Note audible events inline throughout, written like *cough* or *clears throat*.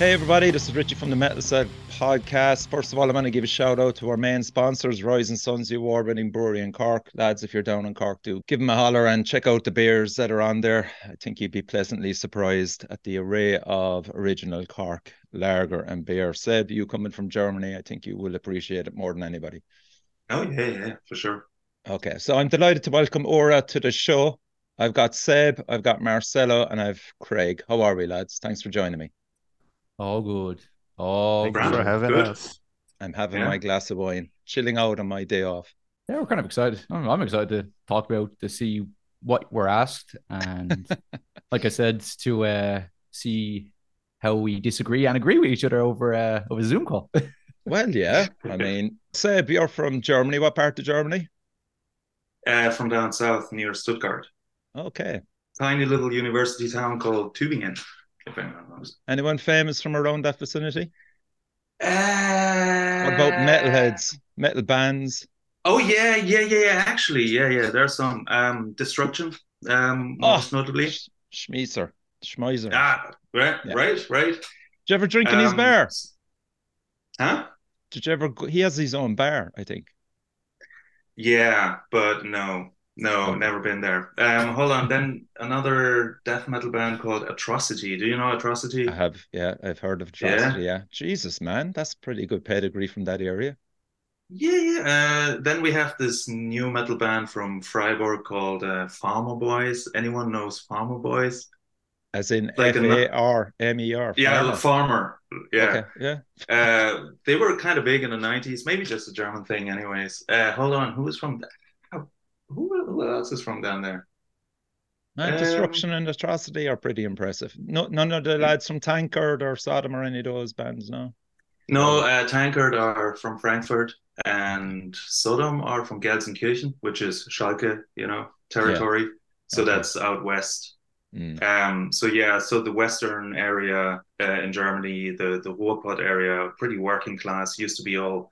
Hey everybody, this is Richie from the Metal Cell podcast. First of all, I'm going to give a shout out to our main sponsors, Rising Sons, the award-winning brewery in Cork. Lads, if you're down in Cork, do give them a holler and check out the beers that are on there. I think you'd be pleasantly surprised at the array of original Cork lager and beer. Seb, you coming from Germany, I think you will appreciate it more than anybody. Oh yeah, yeah, for sure. Okay, so I'm delighted to welcome Uragh to the show. I've got Seb, I've got Marcelo, and I've Craig. How are we, lads? Thanks for joining me. All good. All Thanks good. for for having Good. us. I'm having Yeah. my glass of wine, chilling out on my day off. Yeah, we're kind of excited. I'm, I'm excited to talk about to see what we're asked, and *laughs* like I said, to uh, see how we disagree and agree with each other over uh, over Zoom call. *laughs* Well, yeah. I *laughs* mean, Seb, you're from Germany. What part of Germany? Uh, from down south near Stuttgart, Okay. tiny little university town called Tübingen. If anyone knows. Anyone famous from around that vicinity? Uh, What about metalheads, metal bands? Oh yeah, yeah, yeah, yeah. Actually, yeah, yeah. There's some um destruction. Um, Oh. most notably. Sch- Schmeiser, Schmeiser. Ah, right, Yeah. right, right. Did you ever drink in his Um, bar? Huh? Did you ever? Go, he has his own bar, I think. Yeah, but no, no, never been there. Um, hold on. Then another death metal band called Atrocity. Do you know Atrocity? I have, yeah, I've heard of Atrocity. Yeah. Jesus, man, that's pretty good pedigree from that area. Yeah, yeah. Uh, then we have this new metal band from Freiburg called uh, Farmer Boys. Anyone knows Farmer Boys? As in Like F a- R M E R. Yeah, farmer. Farmer. Yeah. Okay, yeah. Uh, they were kind of big in the 90s, maybe just a German thing, anyways. Uh, hold on. Who is from oh, who, who else is from down there? Man, Um, Destruction and Atrocity are pretty impressive. No, none of the lads from Tankard or Sodom or any of those bands, no. No, uh, Tankard are from Frankfurt and Sodom are from Gelsenkirchen, which is Schalke, you know, territory. So Okay. that's out west. Mm. Um, so yeah, so the western area uh, in Germany, the the Ruhrpott area, pretty working class, used to be all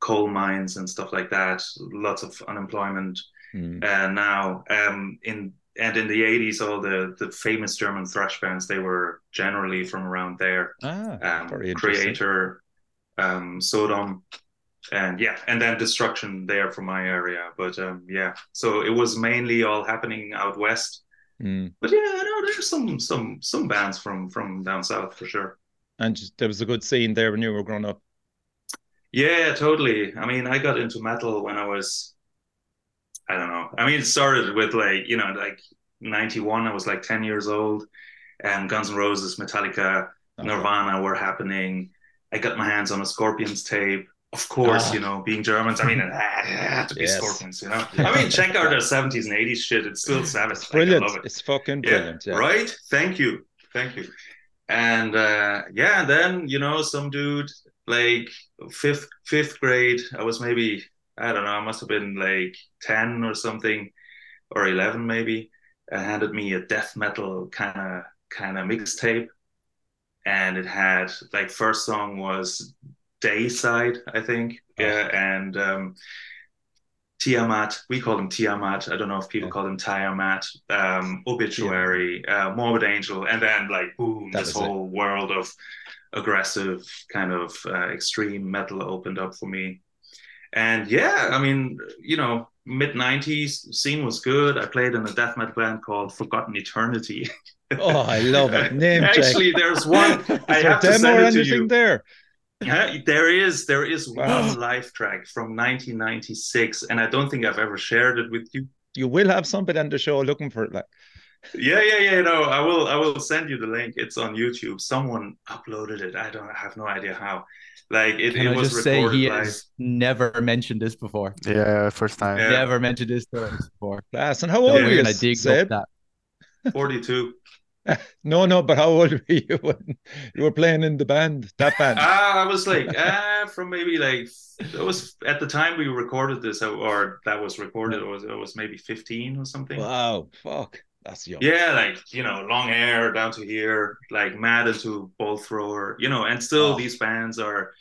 coal mines and stuff like that. Lots of unemployment. Mm. Uh, now, um, in and in the eighties, all the the famous German thrash bands they were generally from around there. Ah, Um. Kreator, um, Sodom, and yeah, and then Destruction there from my area. But um, yeah, so it was mainly all happening out west. Mm. But yeah, I know there's some some some bands from from down south for sure. And there was a good scene there when you were growing up. Yeah, totally. I mean, I got into metal when I was, I don't know. I mean, it started with like you know like '91. I was like 10 years old, and Guns N' Roses, Metallica, Nirvana were happening. I got my hands on a Scorpions tape. Of course, Ah. you know, being Germans, I mean, *laughs* it had to be Yes. Scorpions, you know. I mean, check out their 70s and 80s shit. It's still savage. It's Like, I brilliant. love it. It's fucking brilliant. Yeah. Right? Thank you. Thank you. And uh yeah, then you know, some dude like fifth fifth grade, I was maybe I don't know, I must have been like 10 or something, or 11 maybe, and handed me a death metal kind of kind of mixtape. And it had like first song was Deicide, I think. Oh. Yeah, and um Tiamat, we call them Tiamat. I don't know if people Yeah. call them Tiamat. Um, Obituary, uh, Morbid Angel, and then like boom, That this was it. whole world of aggressive kind of uh, extreme metal opened up for me. And yeah, I mean, you know, mid '90s scene was good. I played in a death metal band called Forgotten Eternity. Oh, I love it. *laughs* Name check. Actually, there's one. Is I there have to a demo send or it to anything you. there? Yeah, there is there is Wow. one live track from 1996, and I don't think I've ever shared it with you. You will have somebody on the show looking for it. Like, Yeah, yeah, yeah. No, I will I will send you the link. It's on YouTube. Someone uploaded it. I don't I have no idea how. Like it, Can it I was just say he live. has never mentioned this before? Yeah, first time. Yeah. Never mentioned this to us before. class. And how So old Yeah, were we're you, gonna dig Seb? that. *laughs* 42. *laughs* No, no, but how old were you when you were playing in the band? That band. *laughs* Ah, I was like, ah, from maybe like it was at the time we recorded this, or that was recorded, it was it was maybe 15 or something. wow, fuck. That's young. Yeah, like you know, long hair down to here, like mad into Bolt Thrower, you know, and still Oh. these bands are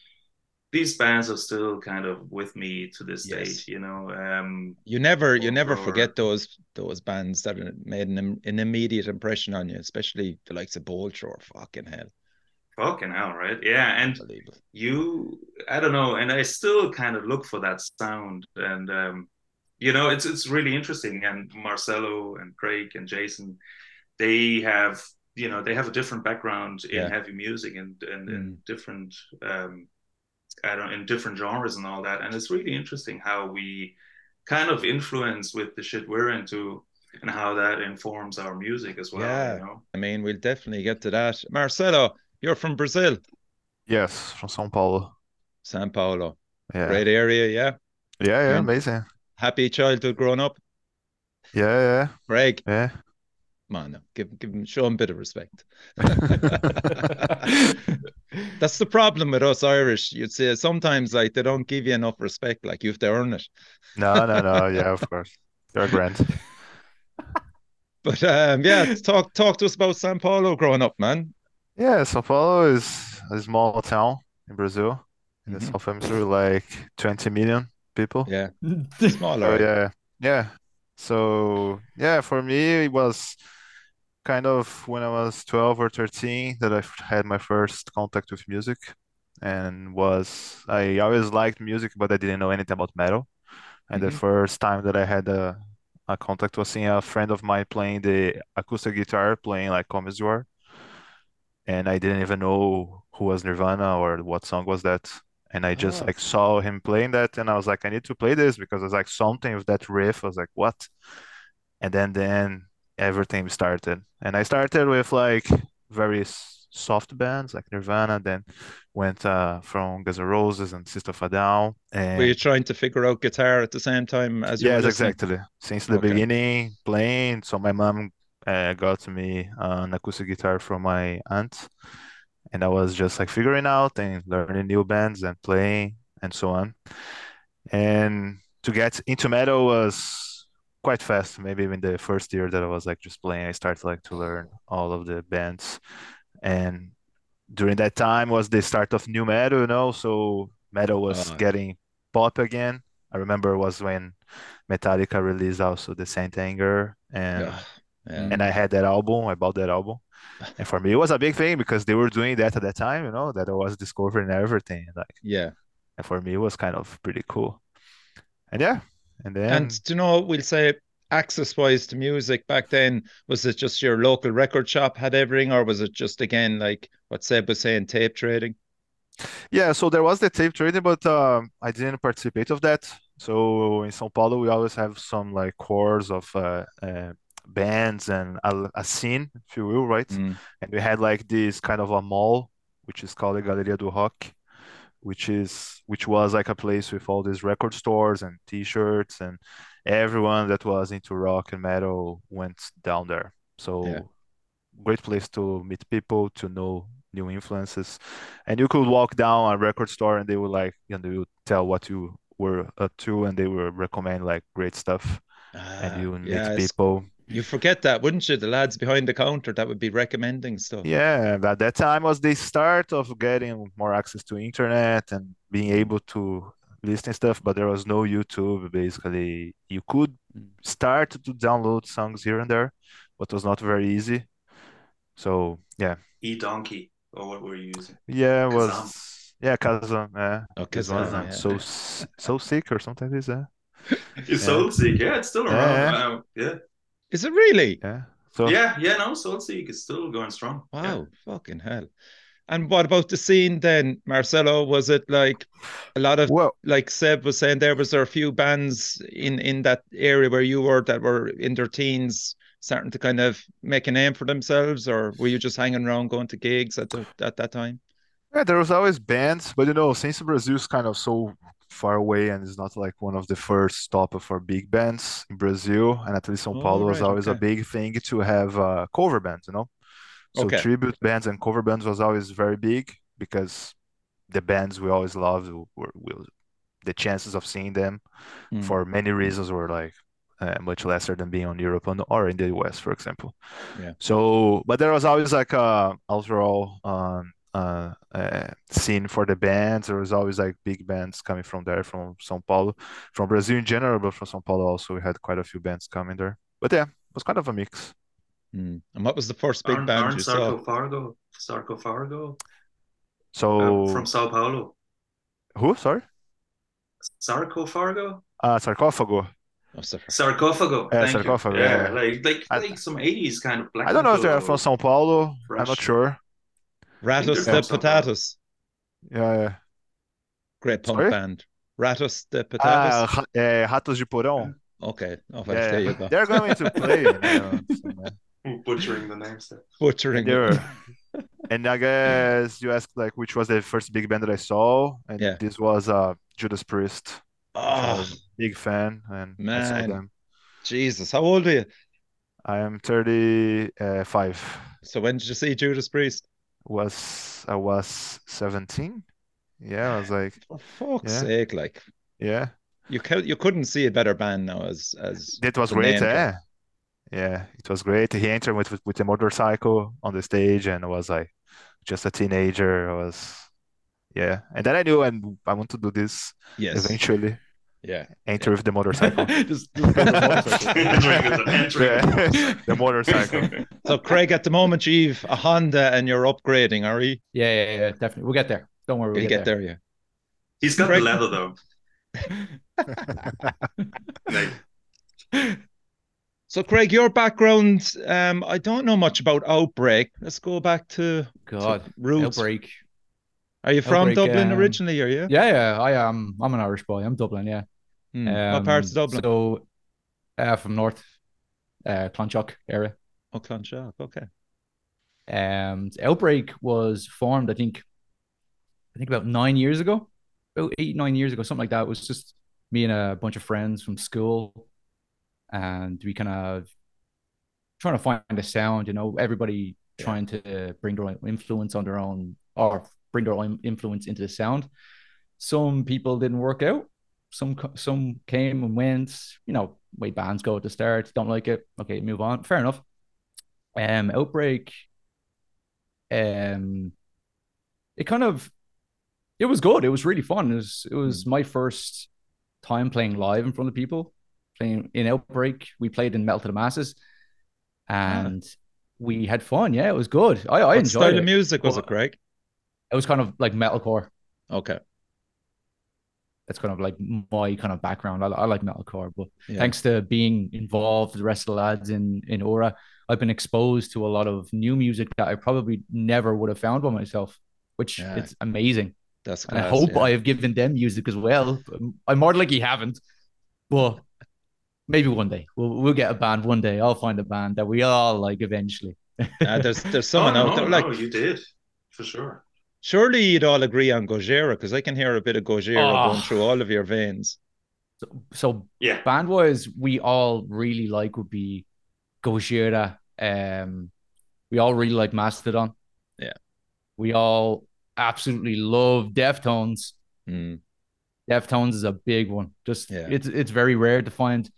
these bands are still kind of with me to this Yes. date, you know. Um You never, you never or- forget those those bands that made an, an immediate impression on you, especially the likes of Bolt Thrower. Fucking hell. Fucking hell, right? Yeah, and you, I don't know, and I still kind of look for that sound, and um, you know, it's it's really interesting. And Marcelo and Craig and Jason, they have, you know, they have a different background in Yeah. heavy music and and in Mm. different, um, I don't, in different genres and all that. And it's really interesting how we kind of influence with the shit we're into and how that informs our music as well. Yeah. You know. I mean, we'll definitely get to that. Marcelo, you're from Brazil, Yes, from São Paulo. São Paulo. Yeah. Great area, yeah. Yeah, yeah, Yeah. amazing. Happy childhood growing up. Yeah, yeah. Greg, yeah, on now. Give, give him, show him a bit of respect. *laughs* That's the problem with us Irish. You'd say sometimes like they don't give you enough respect, like you have to earn it. No, no, no. Yeah, of course. They're grand. *laughs* But um, yeah, talk talk to us about São Paulo growing up, man. Yeah, São Paulo is a small town in Brazil, in the Mhm. South Hemisphere, like 20 million people. Yeah, *laughs* small, So yeah, yeah. So yeah, for me it was kind of when I was 12 or 13 that I had my first contact with music, and was I always liked music, but I didn't know anything about metal. And the Mhm. first time that I had a a contact was seeing a friend of mine playing the acoustic guitar, playing like Come As You Are, and I didn't even know who was Nirvana or what song was that. And I just Oh. like saw him playing that, and I was like, I need to play this because it's like something with that riff. I was like, what? And then then everything started, and I started with like very soft bands like Nirvana, then went uh, from Guns N' Roses and System of a Down, Were you and trying to figure out guitar at the same time as you yes, exactly. Since the Okay. beginning, playing. So my mom uh, got me an acoustic guitar from my aunt, and I was just like figuring out and learning new bands and playing and so on. And to get into metal was quite fast. Maybe even the first year that I was like just playing, I started like to learn all of the bands. And during that time was the start of new metal, you know, so metal was yeah. getting pop again. I remember it was when Metallica released also the Saint Anger and Yeah, yeah. and I had that album. I bought that album. And for me, it was a big thing because they were doing that at that time, you know, that I was discovering everything. Like, Yeah. and for me, it was kind of pretty cool. And yeah, and then And do you know, we'll say access wise to music back then, was it just your local record shop had everything, or was it just again like what Seb was saying, tape trading? yeah, so there was the tape trading, but um, I didn't participate of that. So in São Paulo, we always have some like cores of uh, uh, bands and a, a scene, if you will, right? Mm. And we had like this kind of a mall, which is called the Galeria do Rock, which is which was like a place with all these record stores and t-shirts and everyone that was into rock and metal went down there. So Yeah. great place to meet people, to know new influences. And you could walk down a record store and they would like, you know, you tell what you were up to and they would recommend like great stuff and Ah, you meet yeah, people. You forget that, wouldn't you? The lads behind the counter that would be recommending stuff. Yeah, at that time was the start of getting more access to internet and being able to listen stuff, but there was no YouTube. Basically, you could start to download songs here and there, but it was not very easy. So yeah, E Donkey or what were you using? yeah, it Kazaa. was yeah, Kazaa, yeah, Okay, this one, Kazaa, uh, yeah. so so sick or something like this, yeah, You Soulseek, yeah, it's still around. yeah. Yeah, Is it really? yeah. So yeah, yeah. No, Soulseek is still going strong. Yeah. Wow, fucking hell. And what about the scene then, Marcelo? Was it like a lot of well, like Seb was saying there, was there a few bands in in that area where you were that were in their teens starting to kind of make a name for themselves, or were you just hanging around going to gigs at the, at that time? Yeah, there was always bands, but you know, since Brazil is kind of so far away and it's not like one of the first stop for big bands in Brazil, and at least São Oh, Paulo was right, always a big thing to have uh, cover bands, you know? So Okay. tribute bands and cover bands was always very big because the bands we always loved were, were the chances of seeing them Mm. for many reasons were like uh, much lesser than being on Europe on, or in the US, for example. Yeah. So, but there was always like a overall um, uh, uh, scene for the bands. There was always like big bands coming from there, from São Paulo, from Brazil in general, but from São Paulo also we had quite a few bands coming there. But yeah, it was kind of a mix. Mm. And what was the first big Aren't, band aren't you saw? Sarcophago, Sarcophago So Um, from Sao Paulo. who? Sorry? Sarcophago? Uh, Sarcófago. Oh, sorry. Sarcophago. Yeah, Thank sarcophago, Yeah, yeah. like like I- like some 80s kind of black I don't know if they're from São Paulo. I'm not sure. Ratus they're de from Sao Paulo. Patatas. Yeah, yeah. Great punk Sorry? band. Ratus de Ah, Patatas. Ra- é, Ratos de Porão. Okay. Oh, well, Yeah, there you go. they're going to play. you know, *laughs* somewhere. butchering the names there. Butchering They it. were- *laughs* and I guess you asked like which was the first big band that I saw, and Yeah. this was uh Judas Priest. Oh, big fan, and I saw Man. them. Jesus. How old are you? I am 35. So when did you see Judas Priest? Was I was 17? Yeah, I was like, For fuck's Yeah. sake, like yeah, you you couldn't see a better band now as as that was great. Eh? Yeah, it was great. He entered with with a motorcycle on the stage, and I was like just a teenager. I was, yeah, and then I knew, and I want to do this Yes. eventually. Yeah. Enter with the motorcycle. *laughs* just, just build motorcycle. Entering the- entering Yeah, *laughs* the motorcycle. So Craig, at the moment you've a Honda and you're upgrading, are you? Yeah, yeah, yeah, definitely. We'll get there. Don't worry, we'll You'll get there, yeah. He's got Greg- the leather though. *laughs* Like So Craig, your background, um, I don't know much about Outbreak. Let's go back to, to God, roots. outbreak. Are you from Outbreak, Dublin um, originally, are you? Yeah, yeah. I am. I'm an Irish boy. I'm Dublin. Yeah. Hmm. what parts of Um, Dublin? So, uh, from North, uh, Clonshaugh area. Oh, Clonshaugh, okay. Um, Outbreak was formed, I think, I think about nine years ago, about eight, nine years ago, something like that. It was just me and a bunch of friends from school, and we kind of trying to find a sound. You know, everybody Yeah. trying to bring their own influence on their own, or bring their own influence into the sound. Some people didn't work out. Some some came and went. You know, way bands go at the start. Don't like it. Okay, move on. Fair enough. Um, Outbreak. Um, it kind of, it was good. It was really fun. It was it was my first time playing live in front of people. Playing in Outbreak, we played in Metal to the Masses, and we had fun. Yeah, it was good. I I What enjoyed style it. of music was it, Craig? It was kind of like metalcore. Okay. That's kind of like my kind of background. I, I like metalcore, but Yeah. thanks to being involved with the rest of the lads in in Uragh, I've been exposed to a lot of new music that I probably never would have found by myself, which Yeah. it's amazing. That's And I hope yeah. I have given them music as well. I'm more than likely haven't, but maybe one day we'll we'll get a band. One day I'll find a band that we all like eventually. Uh, there's there's *laughs* Oh, someone out no, there like no, you did for sure. Surely you'd all agree on Gojira because I can hear a bit of Gojira Oh. going through all of your veins. So, so Yeah. band wise, we all really like would be Gojira. Um, we all really like Mastodon. Yeah. We all absolutely love Deftones. Hmm. Deftones is a big one. Just Yeah. it's it's very rare to find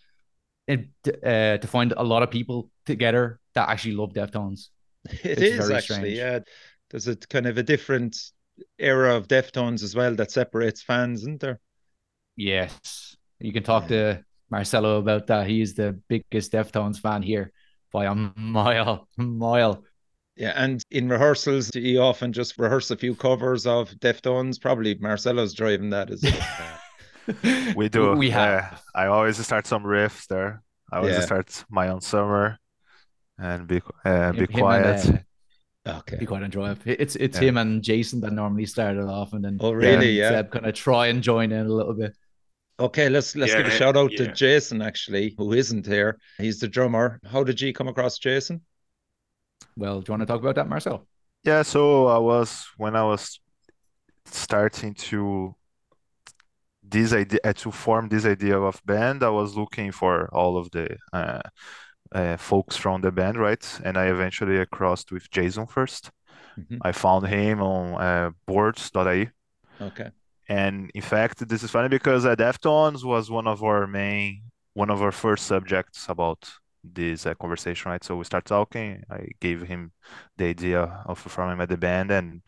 it uh, to find a lot of people together that actually love Deftones. It It's is very actually, strange. yeah. There's a kind of a different era of Deftones as well that separates fans, isn't there? Yes, you can talk to Marcelo about that. He's the biggest Deftones fan here by a mile, mile. Yeah, and in rehearsals, do you often just rehearse a few covers of Deftones? Probably Marcelo's driving that as well. *laughs* *laughs* We do. We have. Yeah, I always start some riffs there. I always Yeah. start my own summer and be uh, be Him- him and, quiet. uh, okay. be quite enjoyable. It's it's Yeah. him and Jason that normally started off, and then Oh, really? Darren Yeah. Seb kind of try and join in a little bit. Okay, let's let's give a shout out to. Jason actually, who isn't here. He's the drummer. How did you come across Jason? Well, do you want to talk about that, Marcel? Yeah, so I was when I was starting to this idea uh, to form this idea of band, I was looking for all of the uh, uh, folks from the band, right? And I eventually crossed with Jason first. Mhm. I found him on uh, boards.ie. Okay. And in fact, this is funny because uh, Deftones was one of our main, one of our first subjects about this uh, conversation, right? So we start talking. I gave him the idea of performing at the band, and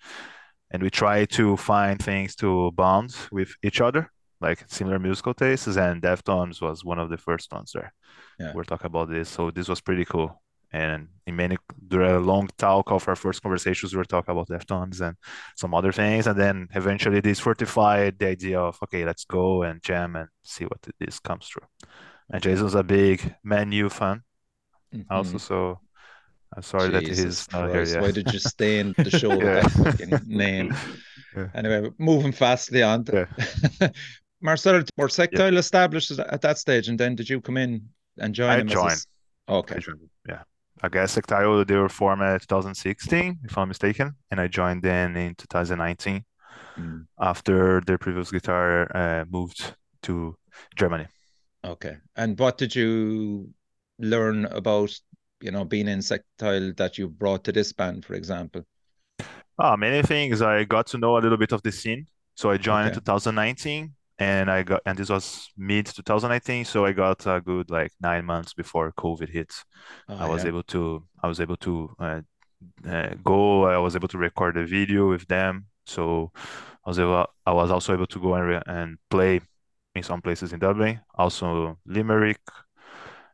and we try to find things to bond with each other, like similar musical tastes. And Deftones was one of the first ones there. Yeah. We're talking about this, so this was pretty cool. And in many during a long talk of our first conversations, we were talking about Deftones and some other things, and then eventually this fortified the idea of okay, let's go and jam and see what this comes through. And Jason's a big Man U fan also, Mhm. so I'm sorry that he's not Christ, here. Why did you stain the *laughs* show with Yeah. that fucking name? *laughs* Yeah. Anyway, moving fastly on. Yeah. *laughs* Marcelo, were Sectile established at- at that stage, and then did you come in and join I as a joined. s- Okay. Yeah. I guess Sectile, they were formed in 2016, if I'm mistaken, and I joined then in 2019 Mm, after their previous guitar uh, moved to Germany. Okay. And what did you learn about, you know, being in Sectile that you brought to this band, for example? Ah, many things. I got to know a little bit of the scene. So I joined in 2019 and I got and this was mid 2019, so I got a good like nine months before COVID hit. Oh, I was yeah. able to I was able to uh, uh, go. I was able to record a video with them. So I was able I was also able to go and re and play in some places in Dublin, also Limerick.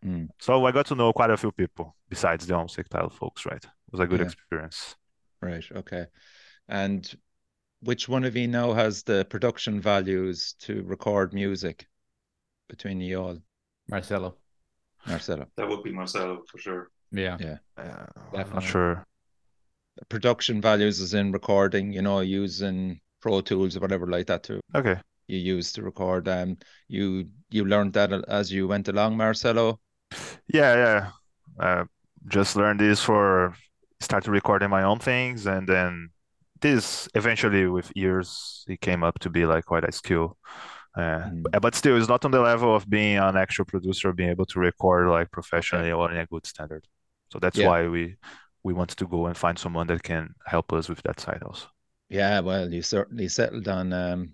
Mm, So I got to know quite a few people besides the homosexual folks, right? It was a good Yeah. experience. right. Okay. And which one of you now has the production values to record music between you all, Marcelo. Marcelo? That would be Marcelo for sure. Yeah. Yeah. Uh, I'm not Definitely. sure. Production values is in recording, you know, using Pro Tools or whatever like that to Okay. you use to record. Um, you you learned that as you went along, Marcelo. Yeah, yeah. Uh, just learned this for started recording my own things, and then this eventually with years it came up to be like quite a skill. Uh, Mm. but still, it's not on the level of being an actual producer, being able to record like professionally or in a good standard. So that's Yeah. why we we wanted to go and find someone that can help us with that side also. Yeah, well, you certainly settled on um,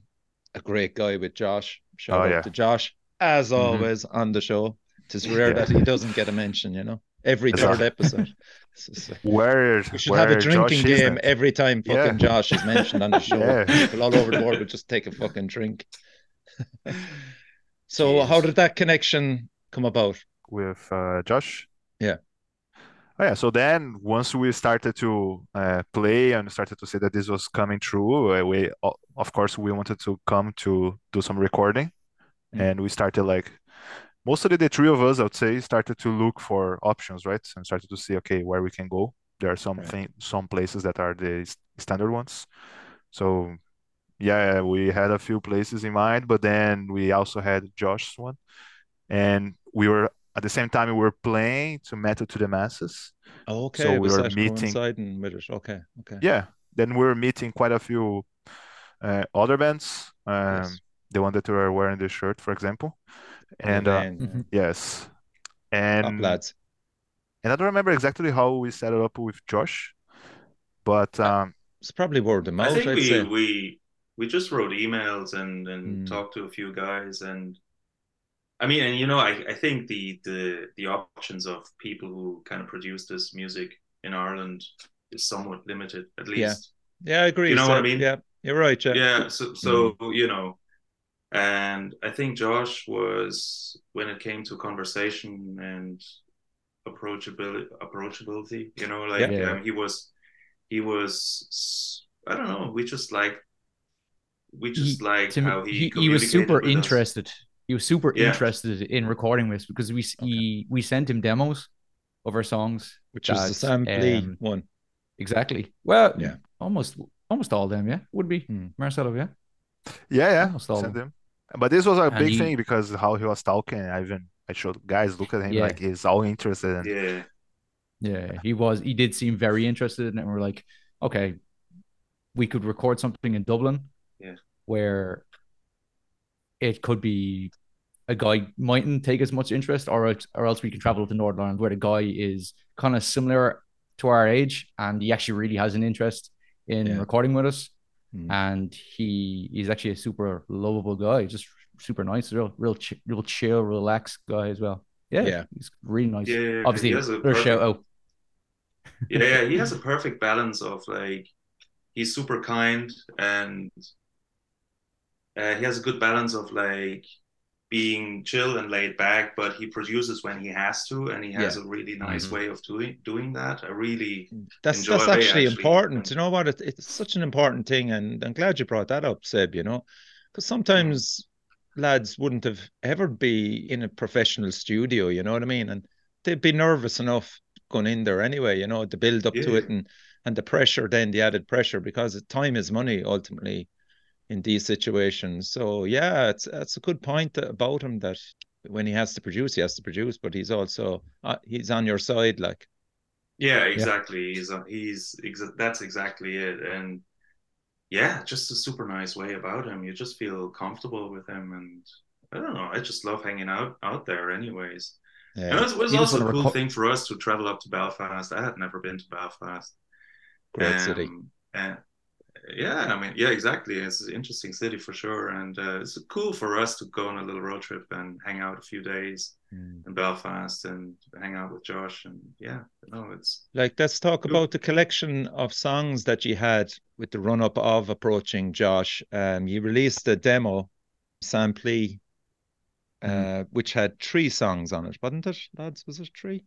a great guy with Josh. Shout Oh, out yeah. to Josh, as Mhm. always on the show. It's rare Yeah. that he doesn't get a mention, you know, every third episode. *laughs* Where we should have a drinking Josh game every time Yeah. fucking Josh is mentioned on the show. Yeah. *laughs* People all over the world would just take a fucking drink. *laughs* so, how did that connection come about? with uh, Josh. Yeah. Oh yeah. So then once we started to uh, play and started to see that this was coming true, uh, we of course we wanted to come to do some recording, Mm. and we started like mostly the three of us, I would say, started to look for options, right? And started to see okay where we can go. There are some some places that are the standard ones. So yeah, we had a few places in mind, but then we also had Josh's one, and we were at the same time we were playing to Metal to the Masses. Oh, Okay, So we were meeting- coinciding with it? Okay, okay. Yeah, then we were meeting quite a few uh, other bands. Um, Yes. the one that were wearing the shirt, for example. And uh, man, Mhm. yes, top and lads. and I don't remember exactly how we set it up with Josh, but um, It's probably word of I mouth, think I'd we say. we we just wrote emails and and Mm. talked to a few guys and I mean and you know I I think the the the options of people who kind of produce this music in Ireland is somewhat limited at least. Yeah, yeah I agree. You know what I mean? Yeah, you're right. Yeah. Yeah, so so you know, and I think Josh was when it came to conversation and approachability, approachability. You know, like Yeah. um, he was, he was. I don't know. We just like, we just He- like how he he, he was super with us. interested. He was super Yeah. interested in recording this because we s- he, we sent him demos of our songs, Which was the that, Sam Lee um, one. exactly. Well, Yeah. almost almost all of them, yeah, would be Hmm. Marcelo, yeah. yeah, yeah, Almost all of sent him. But this was a And big he- thing because how he was talking. I even I showed guys look at him Yeah. like he's all interested in. Yeah, Yeah, he was. He did seem very interested in it. And we're like, okay, we could record something in Dublin, Yeah. where it could be a guy mightn't take as much interest, or else- or else we can travel to Northern Ireland, where the guy is kind of similar to our age, and he actually really has an interest in Yeah. recording with us, Hmm. and he he's actually a super lovable guy, just super nice, real real ch- real chill, relaxed guy as well. Yeah, Yeah. he's really nice. yeah. Obviously, he has a another shout perfect- out. yeah, yeah, he has a perfect balance of like he's super kind and uh, he has a good balance of like being chill and laid back, but he produces when he has to, and he has Yeah. a really nice Mhm. way of doing doing that. I really That's that's actually actually. important. You know what? It, it's such an important thing, and I'm glad you brought that up, Seb. You know, because sometimes lads wouldn't have ever be in a professional studio. You know what I mean? And they'd be nervous enough going in there anyway. You know, the build up to it and and the pressure, then the added pressure, because time is money ultimately in these situations. So yeah, it's that's a good point about him that when he has to produce, he has to produce, but he's also uh, he's on your side, like. Yeah, exactly. He's uh, he's exa- that's exactly it, and yeah, just a super nice way about him. You just feel comfortable with him, and I don't know. I just love hanging out out there, anyways. And it was, it was He just also a cool reco- thing for us to travel up to Belfast. I had never been to Belfast. great city. Um, and yeah, I mean, yeah, exactly. It's an interesting city for sure, and uh, it's cool for us to go on a little road trip and hang out a few days Mm. in Belfast and hang out with Josh. And yeah, no, it's Like, let's talk Cool. about the collection of songs that you had with the run up of approaching Josh. Um, you released a demo, Sampley, uh, Mhm. which had three songs on it, wasn't it, lads? Was it three?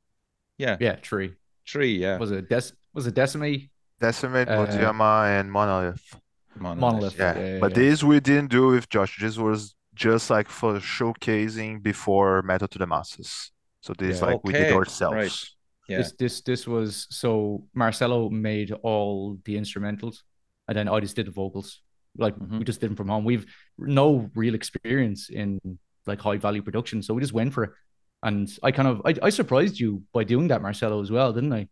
Yeah, Yeah, three, three. Yeah, Was it Des? Was it Decimate? Decimate, Uh, Modiama, and Monolith. Monolith. Monolith. Yeah, yeah, but yeah. this we didn't do with Josh. This was just like for showcasing before Metal to the Masses. So this Yeah. like we did ourselves. right. Yeah, This this this was so Marcelo made all the instrumentals, and then I just did the vocals. Like Mhm. we just did them from home. We've no real experience in like high value production, so we just went for it. And I kind of I, I surprised you by doing that, Marcelo, as well, didn't I?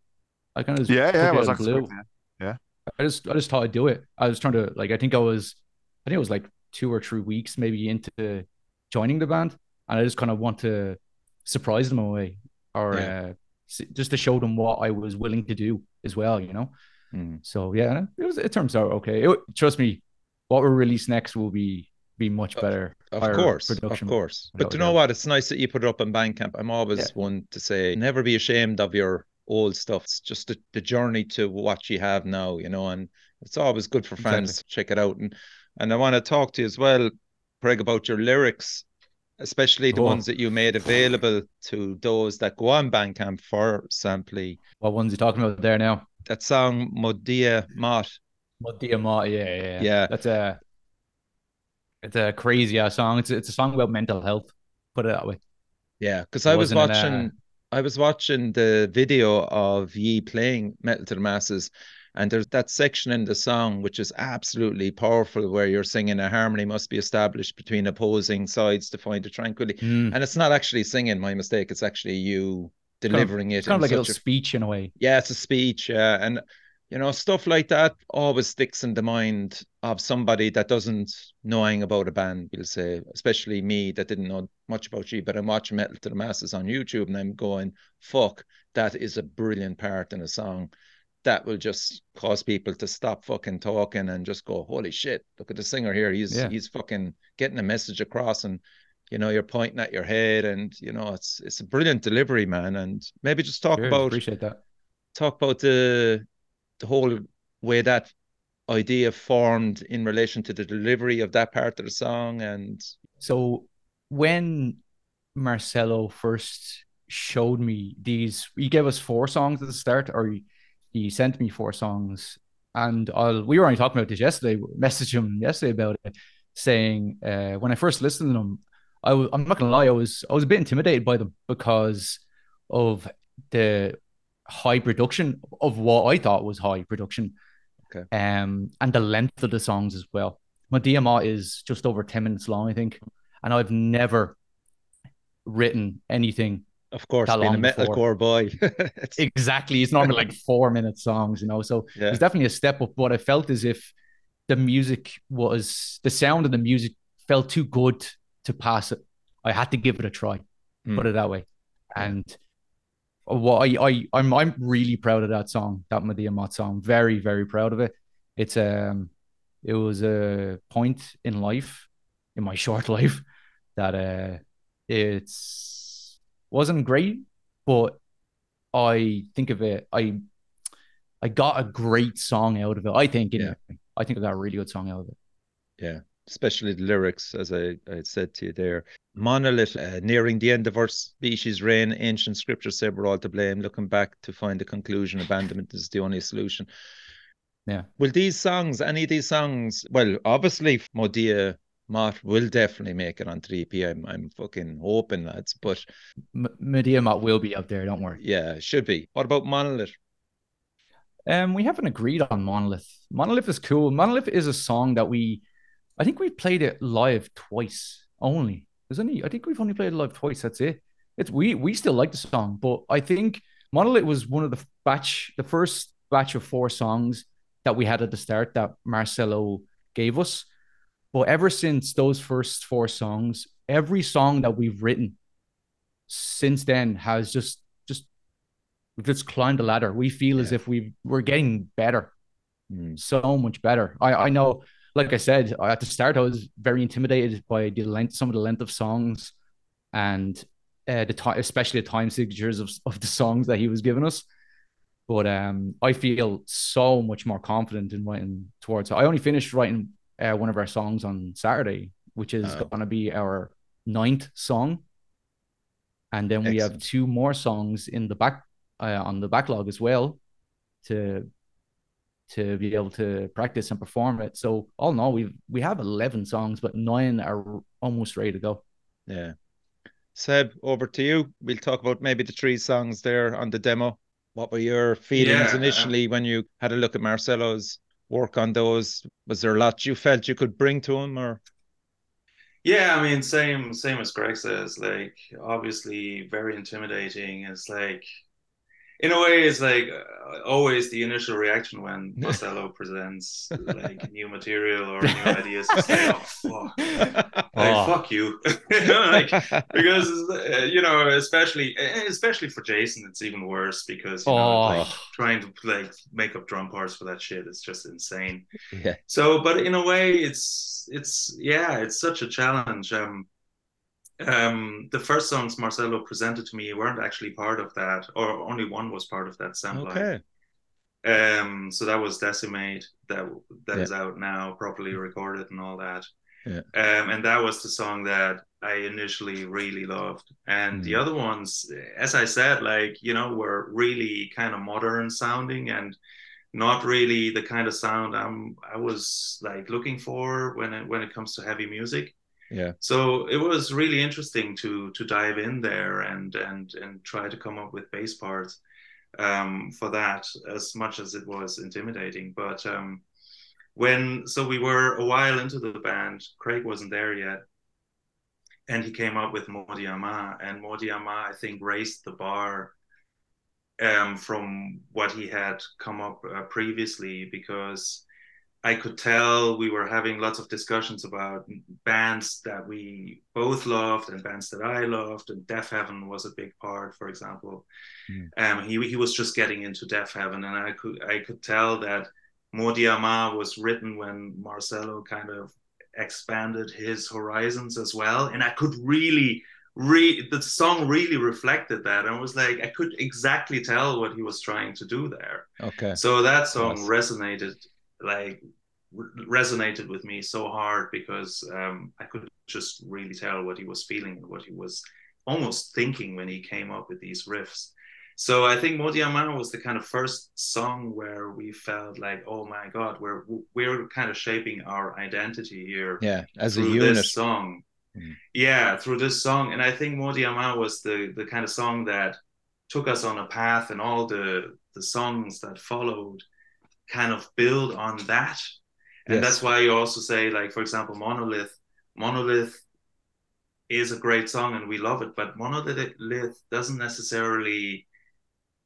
I kind of Yeah, yeah, it it was out of unexpected. I just I just thought I'd do it. I was trying to like I think I was I think it was like two or three weeks maybe into joining the band, and I just kind of want to surprise them away or Yeah. uh, just to show them what I was willing to do as well, you know. Mm. So yeah, it was it turns out okay. It, trust me, what we release next will be be much better. Of course, of course. But you know what? It's nice that you put it up on Bandcamp. I'm always Yeah. one to say, never be ashamed of your old stuff. It's just the, the journey to what you have now, you know, and it's always good for fans Exactly. to check it out. And and I want to talk to you as well, Craig, about your lyrics, especially the Oh. ones that you made available to those that go on Bandcamp for Sampley. What ones you talking about there now? That song Modia Mott. Modia Mott, yeah, yeah, yeah. That's a it's a crazy ass song. It's it's a song about mental health. Put it that way. Yeah, because I was watching uh, I was watching the video of Ye playing Metal to the Masses, and there's that section in the song which is absolutely powerful where you're singing a harmony must be established between opposing sides to find a tranquility. Mm. And it's not actually singing, my mistake, it's actually you kind of- delivering it It's kind in of like a little a speech in a way. yeah, it's a speech, yeah, and you know stuff like that always sticks in the mind of somebody that doesn't knowing about a band. We'll say, especially me that didn't know much about you, but I'm watching Metal to the Masses on YouTube and I'm going, "Fuck, that is a brilliant part in a song." That will just cause people to stop fucking talking and just go, "Holy shit! Look at the singer here. He's Yeah. he's fucking getting a message across." And you know, you're pointing at your head, and you know, it's it's a brilliant delivery, man. And maybe just talk Cheers, about appreciate that. talk about the the whole way that idea formed in relation to the delivery of that part of the song and So when Marcelo first showed me these, he gave us four songs at the start, or he, he sent me four songs, and I'll we were only talking about this yesterday. Messaged him yesterday about it, saying uh, when I first listened to them, I I'm not gonna lie, I was I was a bit intimidated by them because of the high production of what I thought was high production, Okay. um, and the length of the songs as well. My DMR is just over 10 minutes long, I think. And I've never written anything of course That being a metalcore boy *laughs* it's, exactly. It's normally like *laughs* four minute songs, you know. So yeah it's definitely a step up. But I felt as if the music was the sound of the music felt too good to pass it. I had to give it a try, Mm. put it that way. And what I, I I'm I'm really proud of that song, that Medea Mott song. Very, very proud of it. It's um it was a point in life, in my *laughs* short life, that uh it's wasn't great, but I think of it, I I got a great song out of it. I think anyway. I think I got a really good song out of it. yeah especially the lyrics, as I, I said to you there. Monolith, uh, nearing the end of our species' reign, ancient scriptures say we're all to blame. Looking back to find the conclusion, abandonment is the only solution. Yeah. Will these songs, any of these songs, well, obviously, Modia Mott will definitely make it on 3 p.m. I'm fucking hoping, lads. But M- Medea Mott will be up there, don't worry. yeah, should be. What about Monolith? Um, we haven't agreed on Monolith. Monolith is cool. Monolith is a song that we, I think we've played it live twice only. There's only, I think we've only played it live twice. That's it. It's we we still like the song, but I think Monolith was one of the batch, the first batch of four songs that we had at the start that Marcelo gave us. But ever since those first four songs, every song that we've written since then has just just we've just climbed the ladder. We feel as if we we're getting better, Hmm. so much better. I I know, like I said at the start, I was very intimidated by the length, some of the length of songs, and uh, the time, especially the time signatures of of the songs that he was giving us. But um, I feel so much more confident in writing towards. I only finished writing uh, one of our songs on Saturday, which is Oh. going to be our ninth song, and then we have two more songs in the back uh, on the backlog as well to to be able to practice and perform it. So all in all, we we have eleven songs, but nine are almost ready to go. Yeah. Seb, over to you. We'll talk about maybe the three songs there on the demo. What were your feelings Yeah, uh, initially when you had a look at Marcelo's work on those? Was there a lot you felt you could bring to him or Yeah, I mean, same same as Greg says. Like, obviously, very intimidating. It's like, in a way, it's like uh, always the initial reaction when *laughs* Marcelo presents like new material or new ideas. It's like, oh fuck, like Oh. fuck you, *laughs* like because uh, you know, especially eh, especially for Jason, it's even worse because you know, like Oh. trying to like make up drum parts for that shit is just insane. yeah. So, but in a way, it's it's yeah, it's such a challenge. Um, um, the first songs Marcelo presented to me weren't actually part of that, or only one was part of that sample. Okay. Um, so that was Decimate that that Yeah. is out now, properly recorded and all that. Yeah. Um, and that was the song that I initially really loved. And the Mhm. other ones, as I said, like you know, were really kind of modern sounding and not really the kind of sound I'm I was like looking for when it when it comes to heavy music. Yeah. So it was really interesting to to dive in there and and and try to come up with bass parts um, for that as much as it was intimidating. But um, when so we were a while into the band, Craig wasn't there yet, and he came up with Modi Ama, and Modi Ama I think raised the bar um, from what he had come up uh, previously because I could tell we were having lots of discussions about bands that we both loved and bands that I loved, and Deafheaven was a big part, for example. Mm. Um, he he was just getting into Deafheaven, and I could I could tell that Modi Ama was written when Marcelo kind of expanded his horizons as well, and I could really re the song really reflected that and was like I could exactly tell what he was trying to do there. Okay. So that song Nice. resonated like resonated with me so hard because um, I could just really tell what he was feeling and what he was almost thinking when he came up with these riffs. So I think Modi Amano was the kind of first song where we felt like, oh my god, we're we're kind of shaping our identity here Yeah. As a unit. this song. Mm. Yeah, through this song, and I think Modi Ama was the the kind of song that took us on a path, and all the the songs that followed kind of build on that, and Yes. that's why you also say, like for example, Monolith. Monolith is a great song, and we love it, but Monolith doesn't necessarily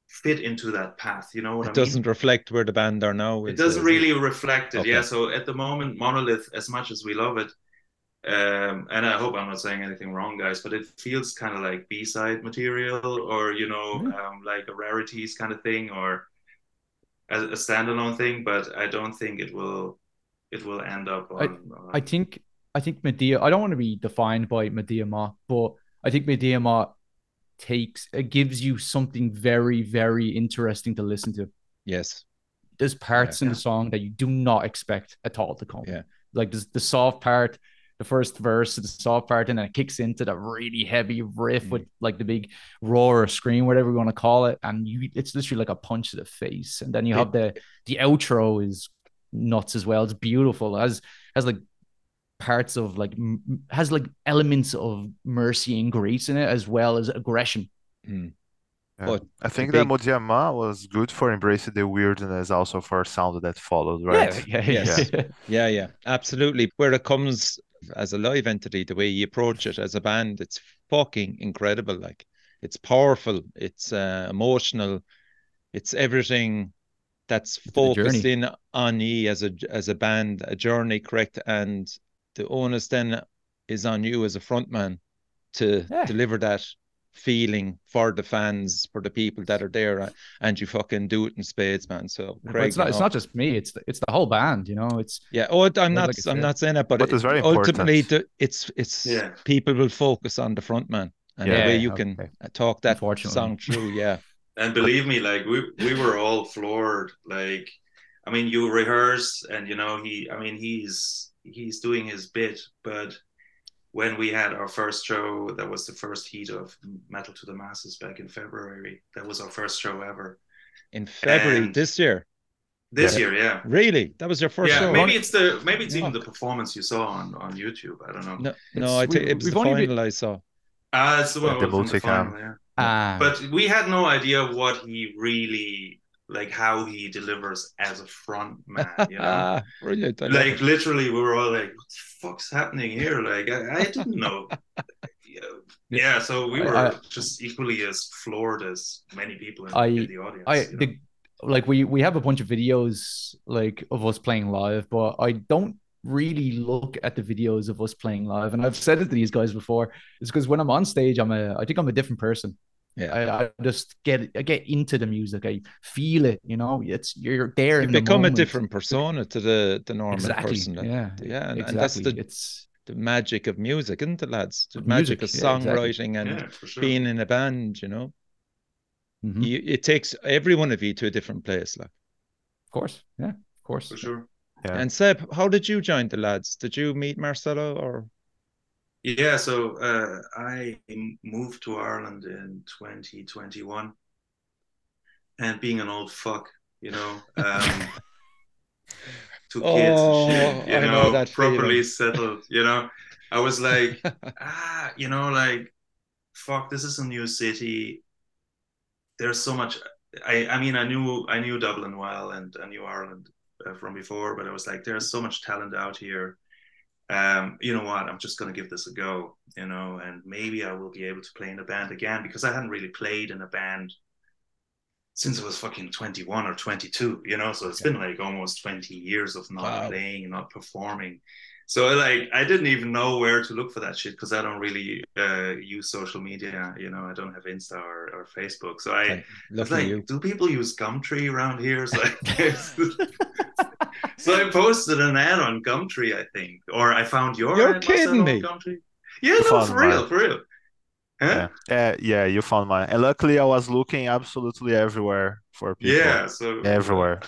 fit into that path. You know what It I mean? doesn't reflect where the band are now. It doesn't it? really reflect it Okay. yeah so at the moment monolith as much as we love it um and i hope i'm not saying anything wrong guys but it feels kind of like b-side material or you know Mhm. um, like a rarities kind of thing or a, a standalone thing but i don't think it will it will end up on, on I think I think Medea. I don't want to be defined by Medea Ma, but I think Medea Ma takes it gives you something very very interesting to listen to. Yes. There's parts in Yeah. the song that you do not expect at all to come. Yeah. like the, the soft part, the first verse, the soft part, and then it kicks into the really heavy riff Mm. with like the big roar or scream, whatever you want to call it, and you it's literally like a punch to the face. And then you have the the outro is nuts as well. It's beautiful. It has has like parts of like m- has like elements of mercy and grace in it as well as aggression. Mm. Yeah. But I think big- that Modiama was good for embracing the weirdness also for a sound that followed, right? Yeah, yeah, Yes. yeah. *laughs* Yeah, yeah, absolutely. Where it comes as a live entity, the way you approach it as a band, it's fucking incredible. Like it's powerful, it's uh, emotional, it's everything that's focused in on you as a as a band, a journey, correct? And the onus then is on you as a frontman to Yeah. deliver that feeling for the fans, for the people that are there, uh, and you fucking do it in spades, man. So But Craig, it's not you it's not just me, it's the, it's the whole band, you know. It's yeah. Oh, I'm not. like I I'm not saying that, but, But it's very ultimately, important. the, it's it's Yeah. people will focus on the front man, and the way you can okay. uh, talk that Unfortunately. song through. Yeah, *laughs* And believe me, like we we were all floored. Like, I mean, you rehearse, and you know he. I mean, he's he's doing his bit, but when we had our first show, that was the first heat of Metal to the Masses back in February. That was our first show ever in February And- this year. this Yeah. year. Yeah, Really, that was your first yeah. show. Maybe it's the maybe it's even the performance you saw on on YouTube. I don't know. No, It's- no, I think it was we've the only final been- I saw. Ah, it's the one The from the multicam. final, yeah. ah, But we had no idea what he really like, how he delivers as a front man. You know. *laughs* Brilliant! Like it. literally we were all like what the fuck's happening here like i, I didn't know *laughs* yeah, yeah so we I- were I- just equally as floored as many people in, I- in the audience I you know? the, like we we have a bunch of videos like of us playing live, but I don't really look at the videos of us playing live. And I've said it to these guys before. It's because when I'm on stage, I'm a I think I'm a different person. Yeah. I, I just get I get into the music. I feel it. You know, it's you're there. You in the become a different persona to the the normal Exactly. person. that- Yeah. yeah, and, exactly. and that's the, it's the magic of music, isn't it, lads? The Of magic music, of yeah, exactly. songwriting and yeah sure being in a band. You know, Mhm. you, it takes every one of you to a different place. Like, of course. Yeah, of course. for sure Yeah. and Seb, how did you join the lads? Did you meet Marcelo or? Yeah so uh, i moved to ireland in 2021 and being an old fuck you know um *laughs* two kids Oh, and shit, you I know, know that properly feeling. settled you know i was like *laughs* ah, you know, like, fuck, this is a new city. There's so much. I, I mean, I knew, I knew Dublin well, and I knew Ireland uh, from before, but I was like, there's so much talent out here. Um, you know what? I'm just gonna give this a go, you know, and maybe I will be able to play in a band again because I hadn't really played in a band since I was fucking 21 or 22, you know. So it's been like almost 20 years of not Wow. playing not performing. So like I didn't even know where to look for that shit because I don't really uh, use social media. You know, I don't have Insta or, or Facebook. So I Okay, was like, you. do people use Gumtree around here? So *laughs* *laughs* so I posted an ad on Gumtree, I think, or I found your You're ad, kidding on me. Gumtree. Yeah, You no, found for real, for real. Huh? Yeah. Uh, yeah, you found mine. And luckily I was looking absolutely everywhere for people. Yeah, so Everywhere.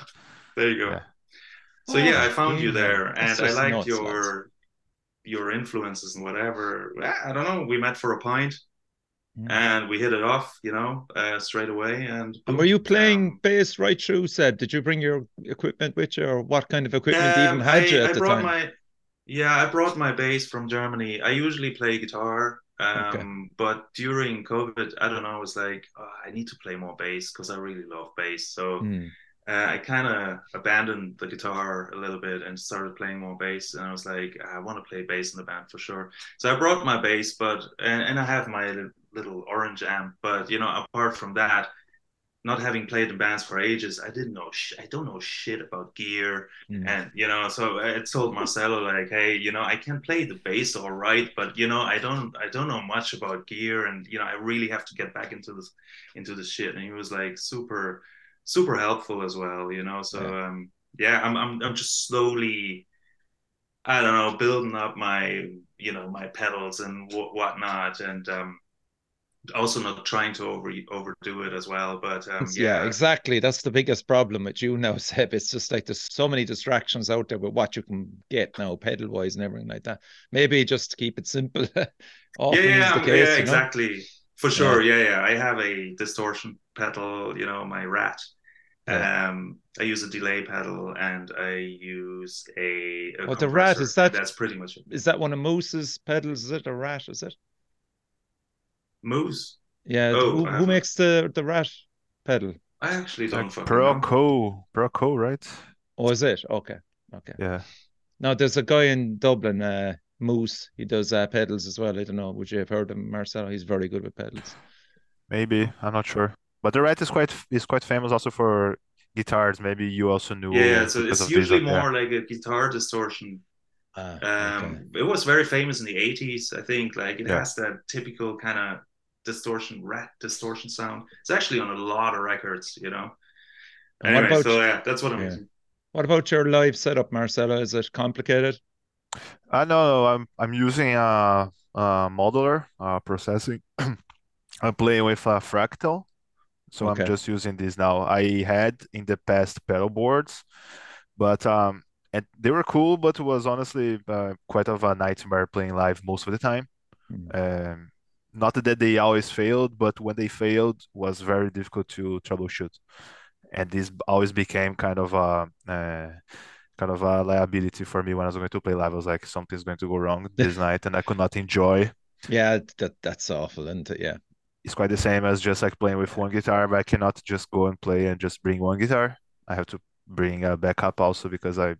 There you go. Yeah. So yeah, I Oh, found you there, and I liked your lads. your influences and whatever. I don't know. We met for a pint, Mm. and we hit it off, you know, uh, straight away. And And were you playing um, bass right through, Said, Did you bring your equipment with you, or what kind of equipment um, even had I, you at I the brought time? my yeah, I brought my bass from Germany. I usually play guitar. Um, but during COVID, I don't know, I was like, oh, I need to play more bass because I really love bass. So Hmm. uh, I kind of abandoned the guitar a little bit and started playing more bass. And I was like, I want to play bass in the band for sure. So I brought my bass, but and, and I have my little orange amp. But you know, apart from that, not having played in bands for ages, I didn't know. Sh- I don't know shit about gear, Hmm. and you know. So I told Marcelo like, hey, you know, I can play the bass all right, but you know, I don't, I don't know much about gear, and you know, I really have to get back into this, into this shit. And he was like super super helpful as well, you know. So Yeah. um yeah, I'm I'm I'm just slowly I don't know, building up my you know my pedals and wh- whatnot, and um also not trying to over overdo it as well. But um, *laughs* yeah. yeah, exactly. That's the biggest problem with you now, *laughs* Seb. It's just like there's so many distractions out there with what you can get now, pedal wise and everything like that. Maybe just keep it simple. *laughs* Yeah, yeah, case, yeah, you know? exactly. For sure, yeah. yeah, I have a distortion pedal, you know, my rat. Yeah. Um, I use a delay pedal and I use a. a Oh, the rat, is that- That's pretty much it. Is that one of Moose's pedals? Is it a rat? Is it? Moose. Yeah. Oh, who, who makes the the rat pedal? I actually don't Like fucking know. Proco, Proco, right? Oh, is it? Okay. Okay. Yeah. Now there's a guy in Dublin, uh, Moose. He does uh, pedals as well. I don't know. Would you have heard of him, Marcelo? He's very good with pedals. Maybe I'm not sure, but the Rat is quite is quite famous also for guitars. Maybe you also knew Yeah, so it's of these, usually yeah. more like a guitar distortion. Ah, Um, okay. it was very famous in the '80s, I think. Like it Yeah. has that typical kind of distortion, rat distortion sound. It's actually on a lot of records, you know. And what Anyway, about- so yeah, that's what I'm yeah. using. What about your live setup, Marcelo? Is it complicated? I know I'm I'm using a, a modular uh, processing. *clears throat* I'm playing with a fractal, so Okay. I'm just using this now. I had in the past pedal boards, but um, and they were cool, but it was honestly uh, quite of a nightmare playing live most of the time. Mm. Um, not that they always failed, but when they failed, was very difficult to troubleshoot, and this always became kind of a uh, kind of a liability for me when I was going to play live. I was like, something's going to go wrong this *laughs* night, and I could not enjoy. Yeah, that that's awful, isn't it? Yeah. It's quite the same as just like playing with one guitar, but I cannot just go and play and just bring one guitar. I have to bring a backup also because I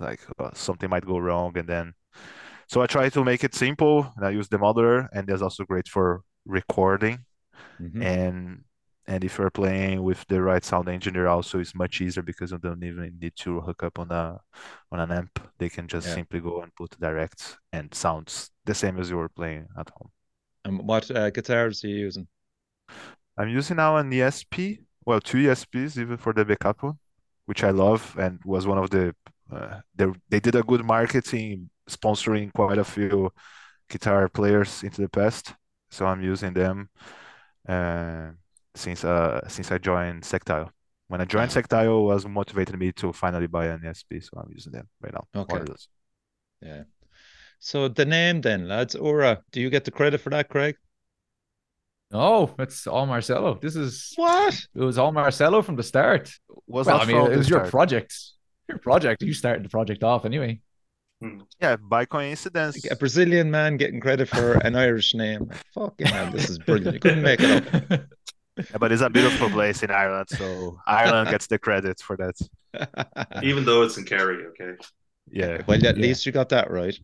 like uh, something might go wrong, and then so I try to make it simple, and I use the modular, and that's also great for recording. Mhm. and and if you're playing with the right sound engineer also it's much easier because you don't even need to hook up on a on an amp they can just Yeah. simply go and put direct and sounds the same as you were playing at home And what uh, guitars are you using? i'm using now an esp well two esps even for the backup one which i love and was one of the uh, they, they did a good marketing sponsoring quite a few guitar players into the past so i'm using them uh, since uh since I joined Sectile. When I joined. Sectile was motivated me to finally buy an ESP, so I'm using them right now. Okay. More or less. Yeah. So the name then, lads, Uragh. Do you get the credit for that, Craig? No, it's all Marcelo. This is What? it was all Marcelo from the start. Was Well, not I mean, it was your start. project. Your project. You started the project off anyway. Yeah, by coincidence. A Brazilian man getting credit for an *laughs* Irish name. Fucking hell, this is brilliant. You couldn't make it up. *laughs* Yeah, but it's a beautiful place in Ireland, so Ireland gets the credit for that. *laughs* Even though it's in Kerry, okay. Yeah. well, at Yeah. least you got that right.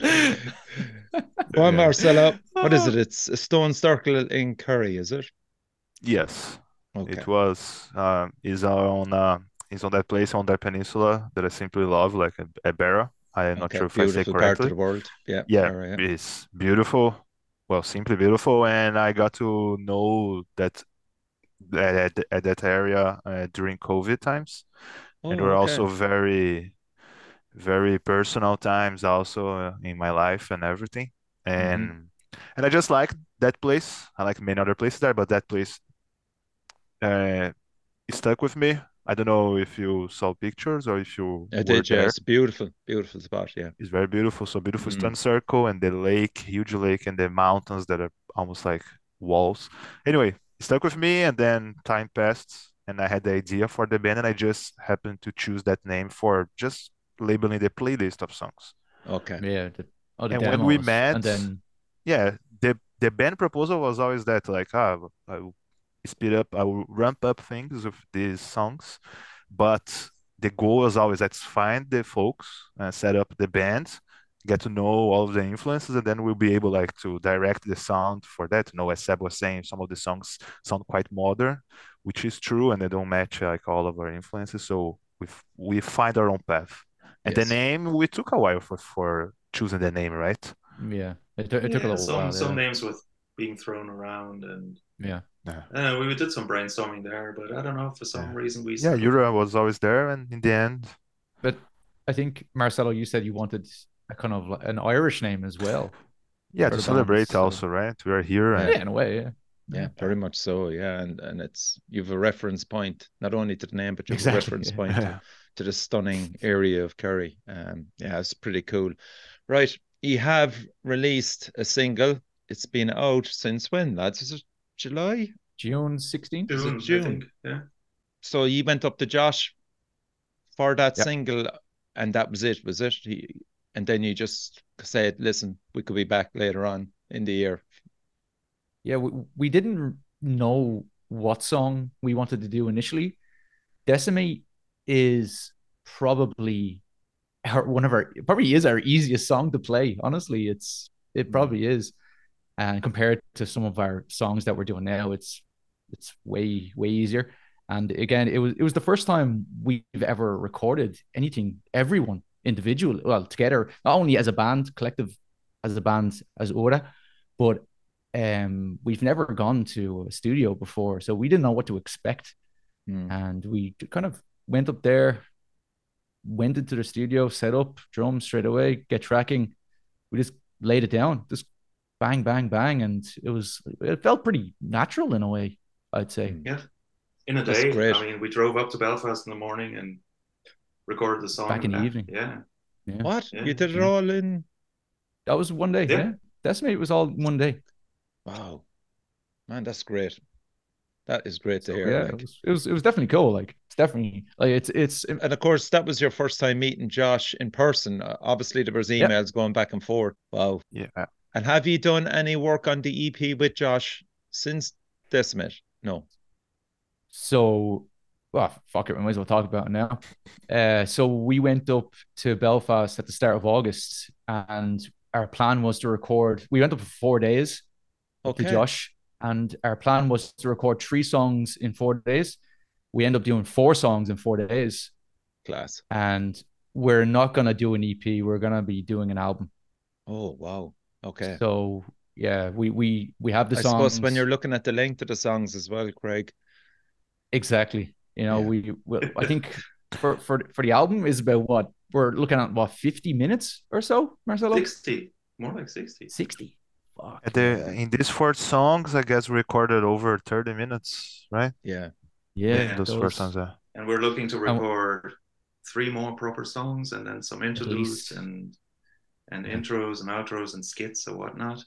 Well, Yeah. Marcelo, what is it? It's a stone circle in Kerry, is it? Yes, Okay. it was. Um, is on uh, is on that place on that peninsula that I simply love, like a, a Beara. I am not sure if I say beautiful part of the world. Yeah. Yeah, right, it's beautiful. Well, simply beautiful, and I got to know that at, at that area uh, during COVID times, and Oh, were okay. also very, very personal times also uh, in my life and everything. Mm-hmm. And and I just like that place. I like many other places there, but that place uh, stuck with me. I don't know if you saw pictures or if you I were did, yeah. there. It's beautiful, beautiful spot. Yeah. It's very beautiful. So beautiful Mm. stone circle and the lake, huge lake, and the mountains that are almost like walls. Anyway, it stuck with me, and then time passed, and I had the idea for the band, and I just happened to choose that name for just labeling the playlist of songs. Okay. Yeah. The, oh, the And when we met- and then Yeah, the the band proposal was always that, like, ah, I will speed up, I will ramp up things with these songs, but the goal was always let's find the folks and set up the band, get to know all of the influences, and then we'll be able like to direct the sound for that. You know, as Seb was saying, some of the songs sound quite modern, which is true, and they don't match like all of our influences. So we f- we find our own path. And Yes. the name, we took a while for for choosing the name, right? yeah, it, took it took a Yeah, little some while. some yeah. names with being thrown around and yeah. Uh, we did some brainstorming there, but I don't know for some Yeah. reason we Yeah, settled- Uragh was always there, and in the end, But I think Marcelo, you said you wanted a kind of an Irish name as well. *laughs* Yeah, to the celebrate bands, so- also, right? We are here and Yeah, in a way, yeah. Yeah, very much so. Yeah, and and it's you've a reference point not only to the name, but you've Exactly, a reference yeah. point to, Yeah. *laughs* to the stunning area of Kerry. Um, yeah, it's pretty cool. Right, you have released a single. It's been out since when, lads? Is it July? June 16th. Is June, June? Think. Yeah. So you went up to Josh for that Yep. single, and that was it, was it? He, and then you just said, "Listen, we could be back later on in the year." Yeah, we, we didn't know what song we wanted to do initially. Decimate is probably our, one of our probably is our easiest song to play. Honestly, it's it probably is. And compared to some of our songs that we're doing now, it's it's way way easier. And again, it was it was the first time we've ever recorded anything, everyone individual, well, together, not only as a band, collective, as a band, as Uragh, but um, we've never gone to a studio before, so we didn't know what to expect, Hmm. and we kind of went up there, went into the studio, set up drums straight away, get tracking. We just laid it down, just bang, bang, bang, and it was it felt pretty natural in a way, I'd say. Hmm. Yeah. In a That's day. great. I mean, we drove up to Belfast in the morning and recorded the song. Back in the that- evening. Yeah. Yeah, What Yeah, you did it all in? that was one day. Yeah. Yeah, Decimate was all one day. Wow, man, that's great. That is great to So, hear. yeah, like. it was, it was it was definitely cool. Like it's definitely like it's it's And of course, that was your first time meeting Josh in person. Uh, Obviously, there was Yep. emails going back and forth. Wow. Yeah. And have you done any work on the EP with Josh since Decimate? No. So, well, fuck it, we might as well talk about it now. Uh, so we went up to Belfast at the start of August, and our plan was to record. We went up for four days Okay. to Josh, and our plan was to record three songs in four days. We end up doing four songs in four days, Class. and we're not gonna do an EP. We're gonna be doing an album. Oh, wow. Okay. So yeah, we we we have the I songs. suppose when you're looking at the length of the songs as well, Craig. Exactly. You know, Yeah. we well, I think for for for the album is about what we're looking at what 50 minutes or so, Marcelo? 60. More like 60. 60. Fuck. The, uh, in these four songs, I guess we recorded over 30 minutes, right? Yeah. Yeah, Yeah, Those those- four songs, yeah. And we're looking to And- record three more proper songs and then some interludes and and Yeah. intros and outros and skits and whatnot.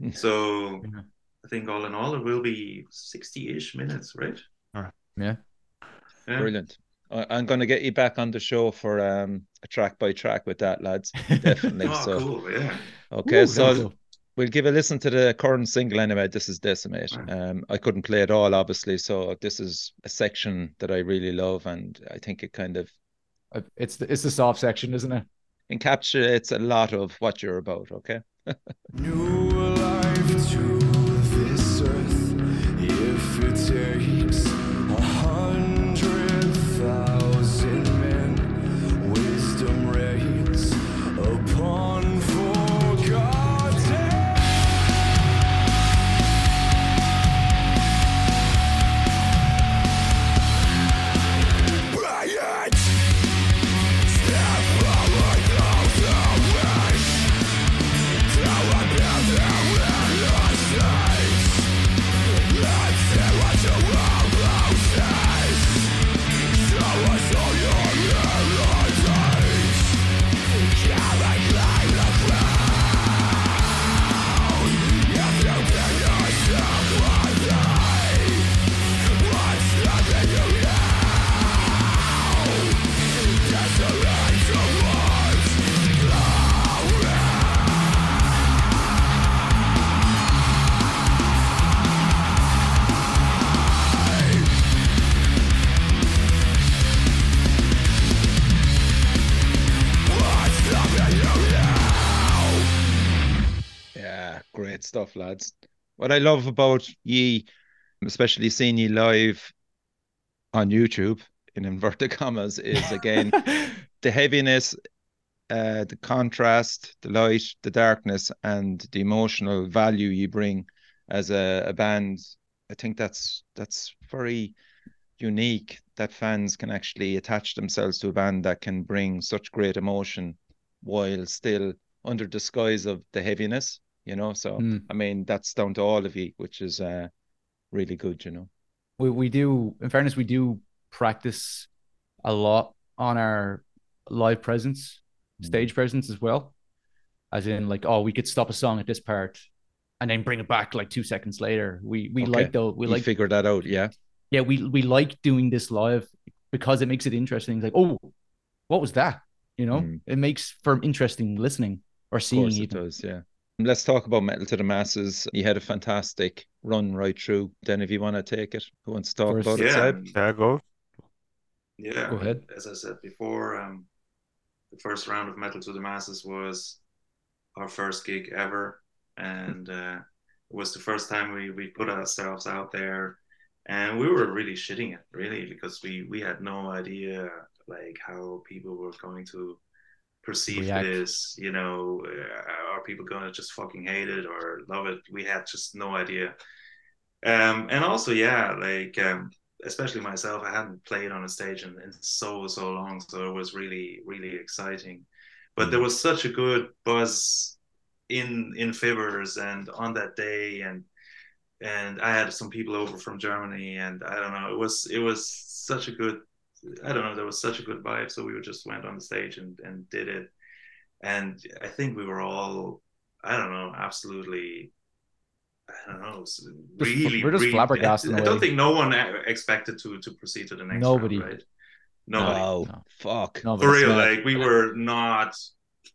Mm. So Yeah. I think all in all it will be 60-ish minutes, right? Yeah. Yeah. Brilliant. I, I'm going to get you back on the show for um a track by track with that, lads. *laughs* Definitely. Oh, so, cool. Yeah. okay. Woo, so, cool. We'll give a listen to the current single anyway. This is Decimate. Right. Um, I couldn't play it all, obviously, so this is a section that I really love, and I think it kind of Uh, it's the it's the soft section, isn't it? Encapsulates a lot of what you're about. Okay. *laughs* lads. What I love about ye, especially seeing ye live on YouTube in inverted *laughs* commas, is again *laughs* the heaviness, uh, the contrast, the light, the darkness, and the emotional value you bring as a, a band. I think that's that's very unique that fans can actually attach themselves to a band that can bring such great emotion while still under disguise of the heaviness. You know. So Hmm. I mean, that's down to all of you, which is uh, really good, you know. we, we do in fairness we do practice a lot on our live presence Mm. stage presence as well as in like oh we could stop a song at this part and then bring it back like two seconds later we we Okay. like though we you like figured that out, yeah. yeah we we like doing this live because it makes it interesting it's like oh what was that you know Mm. it makes for interesting listening or Of seeing course it does, yeah. Let's talk about Metal to the Masses. You had a fantastic run right through. Then, if you want to take it, who wants to talk First- about it, Yeah, Seb? Yeah, go. yeah. Go ahead. As I said before, um, the first round of Metal to the Masses was our first gig ever, and uh, it was the first time we we put ourselves out there, and we were really shitting it, really, because we we had no idea like how people were going to perceive React. this. You know, uh, are people going to just fucking hate it or love it? We had just no idea. Um, and also, yeah, like um, especially myself, I hadn't played on a stage in, in so so long, so it was really really exciting. But there was such a good buzz in in Fibbers and on that day, and and I had some people over from Germany, and I don't know, it was it was such a good, I don't know, there was such a good vibe. So we just went on the stage and and did it, and I think we were all, I don't know, absolutely. I don't know. s- Really, we're just really, flabbergasted in I a don't think no one expected to to proceed to the next Nobody. round, right? Nobody. Wow, No. fuck. No, For real, mad. like we were not,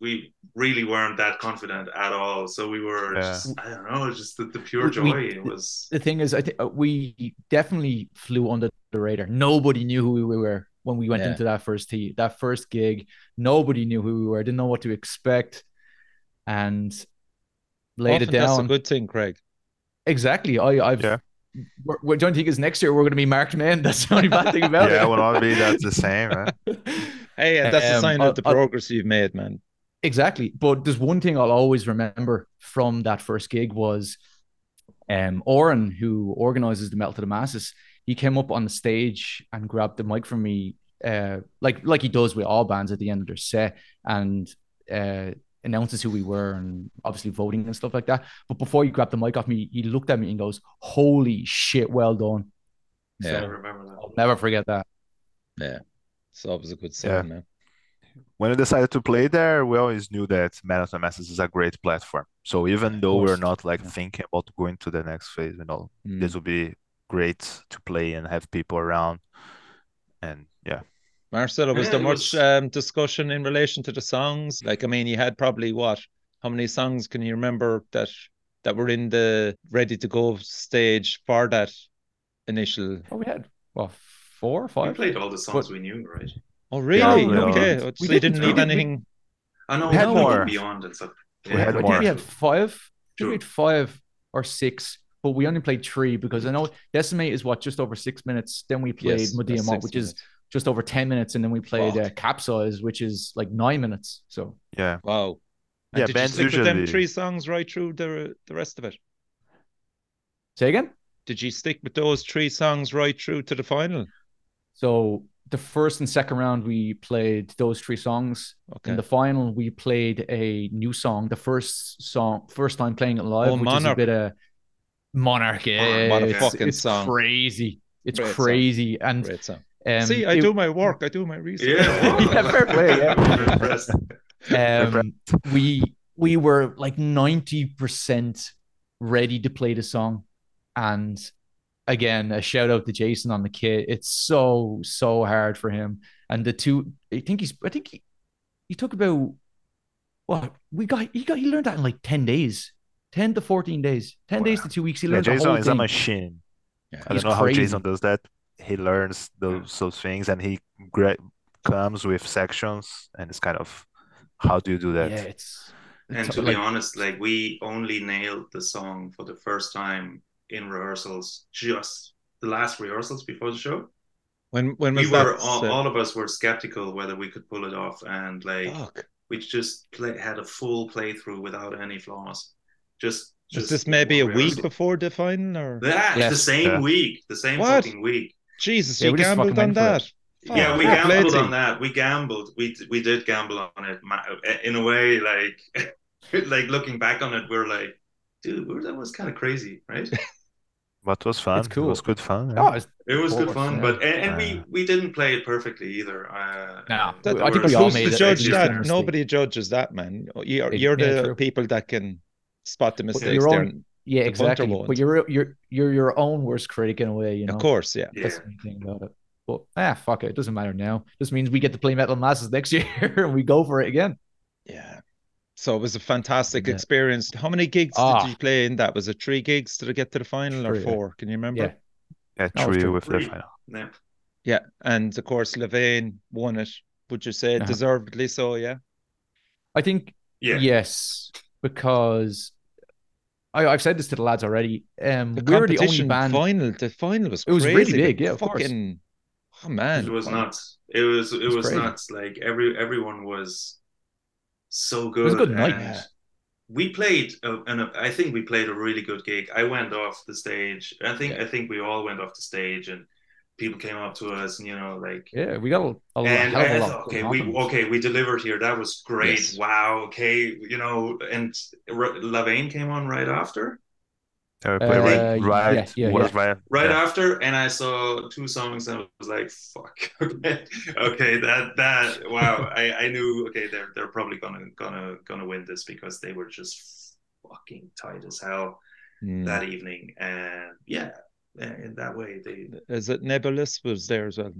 we really weren't that confident at all. So we were, Yeah. just, I don't know, just the, the pure We- joy. we- it was, the thing is, I think we definitely flew under the radar. Nobody knew who we were when we went Yeah. into that first tee, that first gig. Nobody knew who we were. Didn't know what to expect, and laid Often it down. That's a good thing, Craig. Exactly. I, I've. Yeah. We're, we're, don't you think is next year we're going to be marked men? That's the only bad thing about *laughs* Yeah, it. will not be that's the same, man. *laughs* Hey, and that's a Um, sign I'll- of the I'll- progress you've made, man. Exactly. But there's one thing I'll always remember from that first gig was um Oren, who organizes the Metal to the Masses, he came up on the stage and grabbed the mic from me, uh, like like he does with all bands at the end of their set, and uh announces who we were and obviously voting and stuff like that. But before he grabbed the mic off me, he looked at me and goes, Holy shit, well done. I Yeah. remember that. I'll never forget that. Yeah. It's always a good sign, Yeah. man. When we decided to play there, we always knew that Metal to Masses is a great platform. So even though we're not like Yeah. thinking about going to the next phase, you know, Mm. this would be great to play and have people around. And yeah, Marcelo, was Yeah, there much was- um, discussion in relation to the songs? Like, I mean, you had probably what? How many songs can you remember that that were in the ready to go stage for that initial? Oh, we had well four or five. We played all the songs we knew, right? Oh, really? no, we okay. didn't. So We you didn't. didn't We. We- anything. I know We had more. beyond and stuff. We had I more. think we had five. I think Sure. we had five or six, but we only played three because I know Decimate is what just over six minutes. Then we played Yes, Medea that's Mott, six which is just over ten minutes, and then we played uh, Capsize, which is like nine minutes. So yeah. Wow. And Yeah, did bands you stick with them three songs right through the the rest of it? say again. Did you stick with those three songs right through to the final? So the first and second round we played those three songs. Okay. In the final, we played a new song. The first song, first time playing it live, Oh, which is Monarch. a bit of Monarch. Yeah, What a it's, fucking it's song. crazy. It's Great song. crazy, and Great song. um, See, I it- do my work. I do my research. Yeah, *laughs* Yeah, fair play, yeah. *laughs* Um, we we were like 90% ready to play the song and again a shout out to jason on the kit it's so so hard for him and the two i think he's i think he, he took about what we got he got he learned that in like 10 days 10 to 14 days 10 days to two weeks he Yeah, learned the Jason whole is a thing. machine. Yeah. I He's don't know how crazy. Jason does that. He learns those those things and he gra- comes with sections and it's kind of how do you do that? yeah it's And to like- be honest, like we only nailed the song for the first time in rehearsals, just the last rehearsals before the show. When when We were that? all, uh, all of us were skeptical whether we could pull it off, and like fuck. we just play, had a full playthrough without any flaws. Just, Was just this maybe a one week before the final, or That the same Yeah. week, the same What? fucking week. Jesus? Yeah, you gambled on went for it. that? Fuck, yeah, we gambled to on that. We gambled. We we did gamble on it. In a way, like *laughs* like looking back on it, we're like, dude, that was kind of crazy, right? *laughs* But it was fun. It's cool. It was good fun. yeah. Oh, It was good fun, yeah. but and, and Uh, we we didn't play it perfectly either. Uh, No, That- I think were we all made to it judge that? Nobody judges that, man. You're you're yeah, the true. people that can spot the mistakes your there. own- yeah, the exactly. But you're you're you're your own worst critic in a way, you know. Of course, yeah. Yeah. That's the thing about it. But ah, fuck it. It doesn't matter now. Just means we get to play Metal Masses next *laughs* year and we go for it again. Yeah. So it was a fantastic Yeah. experience. How many gigs Ah. did you play in that? Was it three gigs? Did it get to the final or Three, yeah. four? Can you remember? Yeah. Yeah, No, it's three with the final. Yeah. Yeah. And of course, Levain won it. Would you say Uh-huh. deservedly so? Yeah. I think Yeah. yes, because I, I've said this to the lads already. Um, The we're the only competition band. final. The final was It was really big, yeah, of course. Fucking, oh man, It was nuts. It was it was was nuts. Like every everyone was so good. It was a good night. and. We played, uh, and uh, I think we played a really good gig. I went off the stage. I think Yeah. I think we all went off the stage, and people came up to us, and you know, like Yeah, we got a, a, lot- and hell of a I lot. thought, okay, we okay, we delivered here. That was great. Yes. Wow. Okay, you know, and Levain came on right after, Yeah, we played Uh, right, yeah, right, yeah, was yeah. right, right yeah. after, and I saw two songs, and I was like, "Fuck." *laughs* Okay, okay, that that wow. *laughs* I I knew. Okay, they're they're probably gonna gonna gonna win this because they were just fucking tight as hell Mm. that evening, and yeah, in that way they Is it Nebulous was there as well?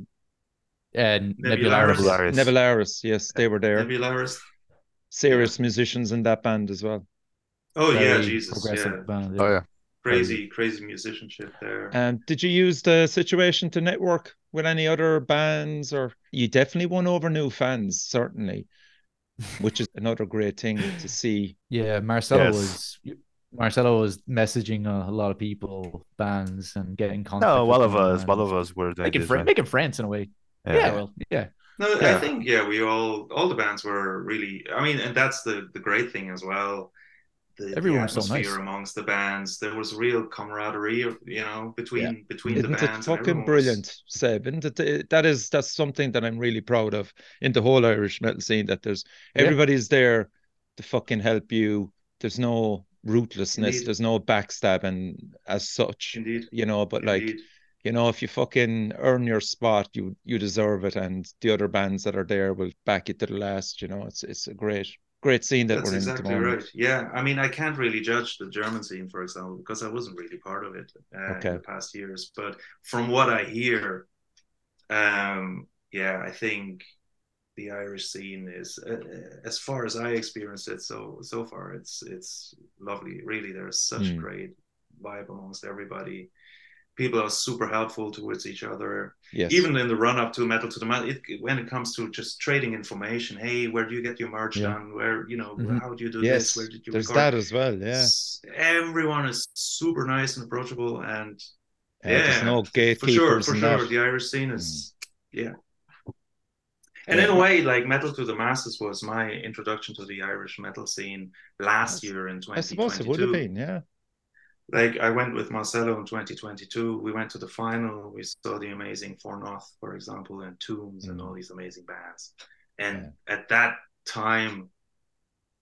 And Nebularis. Nebularis. Nebularis. Nebularis, yes, they were there. Nebularis. Serious musicians in that band as well. Oh yeah, Jesus, yeah, band. Oh yeah. Crazy crazy musicianship there. And did you use the situation to network with any other bands, or you definitely won over new fans, certainly, *laughs* which is another great thing to see. Yeah, Marcelo Yes. was Marcelo was messaging a, a lot of people, bands, and getting contact. No, with one of us, and one of us were doing making this, fri- right? making friends in a way. Yeah, well, yeah, No, I think yeah, we all all the bands were really. I mean, and that's the the great thing as well. The, the Everyone was so atmosphere nice. amongst the bands. There was real camaraderie, you know, between between the Isn't it bands. and fucking everyone was- brilliant, Seb? Isn't it, that is that's something that I'm really proud of in the whole Irish metal scene. That there's Yeah. everybody's there to fucking help you. There's no ruthlessness. Indeed. There's no backstabbing as such. Indeed, You know, but like you know, if you fucking earn your spot, you you deserve it, and the other bands that are there will back you to the last. You know, it's it's a great great scene that That's we're in exactly right. Yeah, I mean, I can't really judge the German scene, for example, because I wasn't really part of it uh, Okay. in the past years. But from what I hear, um, yeah, I think the Irish scene is, uh, as far as I experienced it so so far, it's it's lovely. Really, there's such Mm. great vibe amongst everybody. People are super helpful towards each other Yes, even in the run up to metal to the metal it, when it comes to just trading information hey where do you get your merch Yeah. done where you know Mhm. how do you do yes. this where did you There's record that as well. Yeah, everyone is super nice and approachable and there's yeah, no for sure for sure that. Mm. the irish scene is yeah and Yeah. in a way like metal to the masses was my introduction to the irish metal scene last Yes. year in 2022. I suppose it would have been. Yeah, like I went with Marcelo in 2022. We went to the final. We saw the amazing For North, for example, and Tombs and Mm. all these amazing bands. And at that time,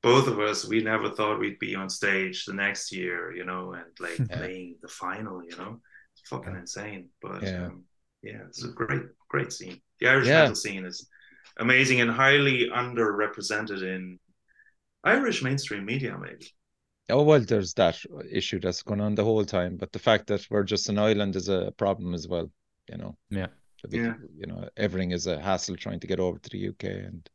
both of us, we never thought we'd be on stage the next year, you know, and like Yeah. *laughs* playing the final, you know, it's fucking insane. But Yeah. um, yeah, it's a great, great scene. The Irish Yeah. metal scene is amazing and highly underrepresented in Irish mainstream media, maybe. Oh well, there's that issue that's going on the whole time, but the fact that we're just an island is a problem as well. You know, yeah. that we- Yeah. you know, everything is a hassle trying to get over to the UK. And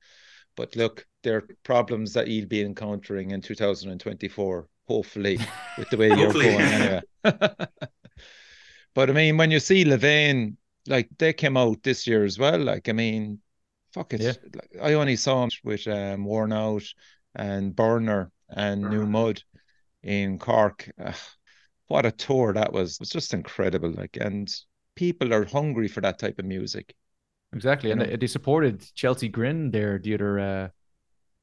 but look, there are problems that you'll be encountering in 2024, hopefully, *laughs* with the way you're going anyway. *laughs* but I mean, when you see Levain, like they came out this year as well. Like I mean, fuck it. Yeah. Like, I only saw him with um, Worn Out and Burner and New Burner. Mud in Cork. Ugh, what a tour that was! It was just incredible. Like, and people are hungry for that type of music. Exactly, You and know? they, they supported Chelsea Grin there the other. Uh,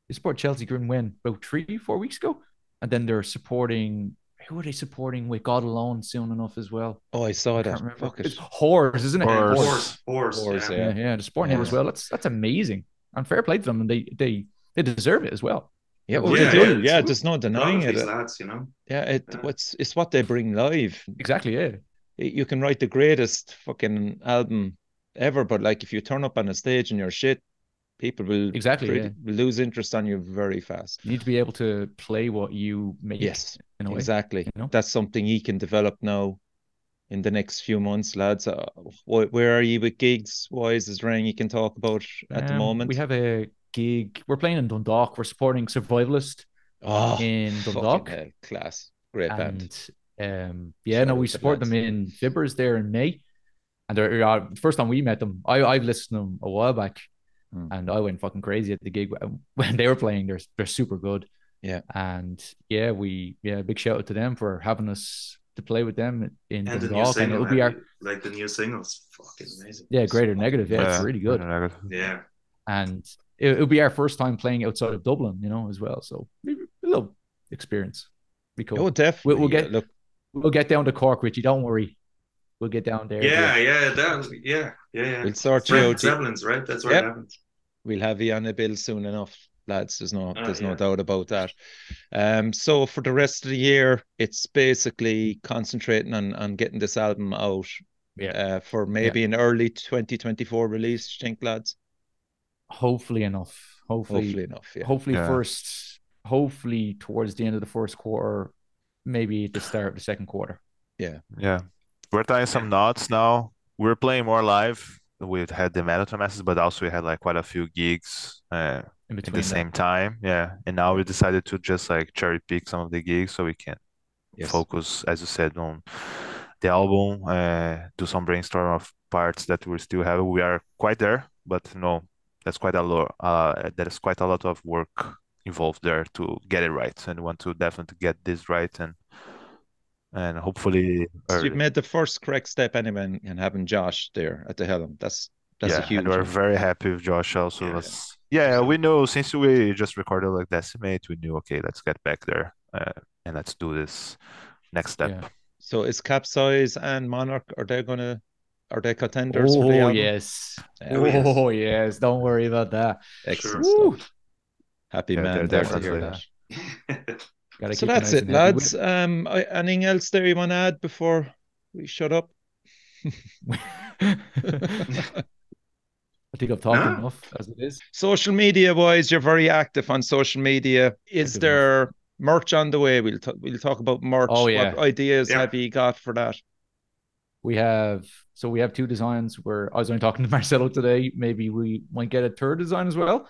they support Chelsea Grin when about three, four weeks ago, and then they're supporting. Who are they supporting with God Alone soon enough as well? Oh, I saw I that. can't remember. Fuck it. It's Horse, isn't it? Horse. Horse, horse, Horse, yeah. Yeah, yeah, they're supporting him as well. That's that's amazing, and fair play to them, and they they they deserve it as well. Yeah, well, Yeah, they yeah, do. it's- Yeah, there's no denying it. lads, you know. Yeah, it Yeah. what's it's what they bring live. Exactly, yeah. You can write the greatest fucking album ever, but like if you turn up on a stage and you're shit, people will Exactly, pretty- yeah. lose interest on you very fast. You need to be able to play what you make. Yes, in a way. exactly. you know? That's something he can develop now in the next few months, lads. Uh, wh- where are you with gigs wise? Is there anything you can talk about at the Um, moment? we have a gig. We're playing in Dundalk. We're supporting Survivalist oh, in Dundalk. hell, class, great band. And um, yeah, Shout no, we to support them in Fibbers there in May. And they're uh, first time we met them, I I've listened to them a while back, Hmm. and I went fucking crazy at the gig when- *laughs* when they were playing. They're they're super good. Yeah. And yeah, we yeah, big shout out to them for having us to play with them in And the new Dundalk, and it'll be our like the new single's fucking amazing. yeah, greater negative. Yeah, it's really good. Yeah. and it, it'll be our first time playing outside of Dublin, you know, as well. So a little experience. Be cool. Oh, definitely. we'll yeah, get- look. We'll get down to Cork with you. Don't worry. We'll get down there. Yeah, yeah, that yeah, yeah, yeah. We'll sort you Fred out. Zeppelin's, right? That's where Yep. it happens. We'll have you on the bill soon enough, lads. There's no, Oh, there's no doubt about that. Um, so for the rest of the year, it's basically concentrating on on getting this album out. Yeah. Uh, for maybe an early 2024 release, you think, lads? Hopefully enough. Hopefully, Hopefully enough. Yeah. hopefully Yeah. first. Hopefully towards the end of the first quarter, maybe the start of the second quarter. Yeah. Yeah. We're tying some knots now. We're playing more live. We've had the Marathon Masters, but also we had like quite a few gigs uh, In in between the that. same time. Yeah. And now we decided to just like cherry pick some of the gigs so we can Yes. focus, as you said, on the album, uh, do some brainstorm of parts that we still have. We are quite there, but no, that's quite a lot. Uh, there is quite a lot of work involved there to get it right, and we want to definitely get this right, and and hopefully, So early. you've made the first correct step anyway and having Josh there at the helm. That's that's a yeah, huge and we're one. very happy with Josh also. Yeah, was- yeah, we know since we just recorded like Decimate, we knew okay, let's get back there, uh, and let's do this next step. Yeah. So is Capsize and Monarch are they gonna are they contenders for the Oh yes. Yeah, Oh, yes. Oh yes. Don't worry about that. Excellent Woo. stuff. Happy Yeah, man they're there to hear definitely- *laughs* that. So that's it, lads. Um, anything else there you want to add before we shut up? *laughs* I think I've talked No. enough as it is. Social media wise, you're very active on social media. Is there merch on the way? We'll talk. We'll talk about merch. Oh, What yeah. ideas Yeah. have you got for that? We have so we have two designs where I was only talking to *laughs* Marcelo today. Maybe we might get a third design as well.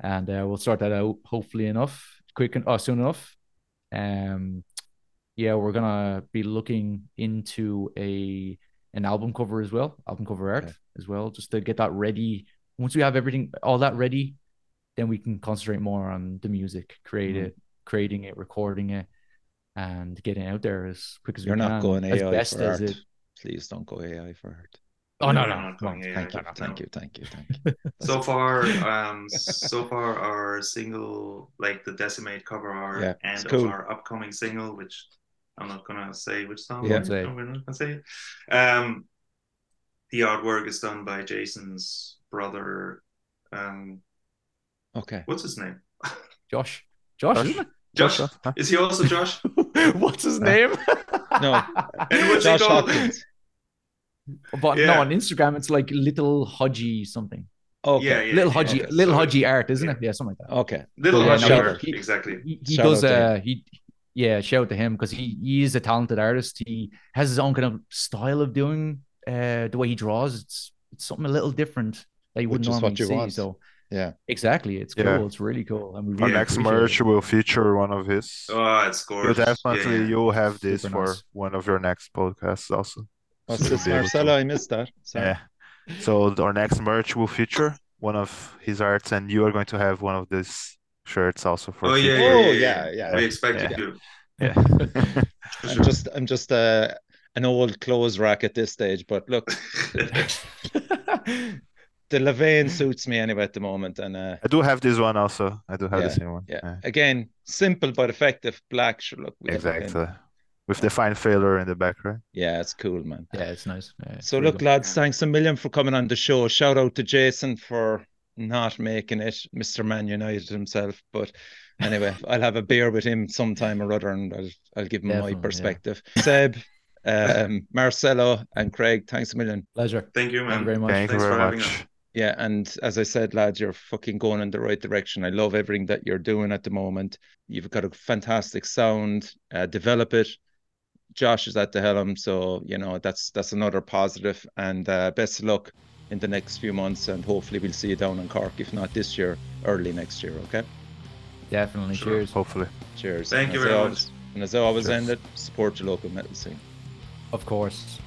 And uh, we'll start that out hopefully enough, quick and oh, soon enough. Um yeah, we're gonna be looking into a an album cover as well, album cover art Okay. as well, just to get that ready. Once we have everything all that ready, then we can concentrate more on the music, create Mhm. it, creating it, recording it, and getting it out there as quick as You're we can. You're not going as AI best for as art. it. Please don't go AI for art. Oh no, No, no, I'm no, not going AI. Thank you, thank you, thank *laughs* you, thank you. So far, *laughs* um, so far our single, like the Decimate cover art, Yeah, and of cool. our upcoming single, which I'm not gonna say which song. Yeah. right? Say. No, we're not gonna say it. Um, the artwork is done by Jason's brother. Um, Okay. what's his name? Josh. Josh, Josh? isn't Josh. Huh? Is he also Josh? *laughs* What's his name? No, And what's Josh he called? Hodgkins. But Yeah. no, on Instagram it's like little Hodgy something. Okay. Yeah, yeah, little yeah, Hodgy, okay, little sorry. Hodgy art, isn't Yeah. it? Yeah, something like that. Okay. Little Yeah, no, art, he- exactly. He, he does uh he yeah, shout out to him because he, he is a talented artist. He has his own kind of style of doing uh the way he draws. It's it's something a little different that you wouldn't is normally what you see. want. So Yeah. exactly, it's cool. Yeah. It's really cool. And we Our next appreciate merch it. will feature one of his. Oh, it's You'll definitely Yeah, yeah. you'll have this Super for nice. one of your next podcasts also. What's this, you'll able to- I missed that. Sorry. Yeah. So our next merch will feature one of his arts, and you are going to have one of these shirts also for Oh yeah, yeah, Oh, yeah, yeah, yeah. yeah. We expected Yeah. you. Yeah. *laughs* I'm just I'm just uh, an old clothes rack at this stage, but look, *laughs* the Levain suits me anyway at the moment, and uh, I do have this one also. I do have Yeah, the same one. yeah, again, simple but effective. Black, sure, look, we. Exactly. With the fine failure in the back, right? Yeah, it's cool, man. yeah, it's nice. Yeah, it's So look, good. lads, thanks a million for coming on the show. Shout out to Jason for not making it, Mr. Man United himself. But anyway, *laughs* I'll have a beer with him sometime or other, and I'll I'll give him Definitely, my yeah. perspective. Seb, um, *laughs* Marcelo, and Craig, thanks a million. Pleasure. Thank you, man. Thank you very much. Thank you Thanks for very having much. us. Yeah, and as I said, lads, you're fucking going in the right direction. I love everything that you're doing at the moment. You've got a fantastic sound. Uh, develop it. Josh is at the helm, so you know that's that's another positive. And uh, best of luck in the next few months, and hopefully we'll see you down in Cork, if not this year, early next year. Okay. Definitely. Sure. Cheers. Hopefully. Cheers. Thank And you as I very always- And as I always Cheers. end it, support your local metal scene. Of course.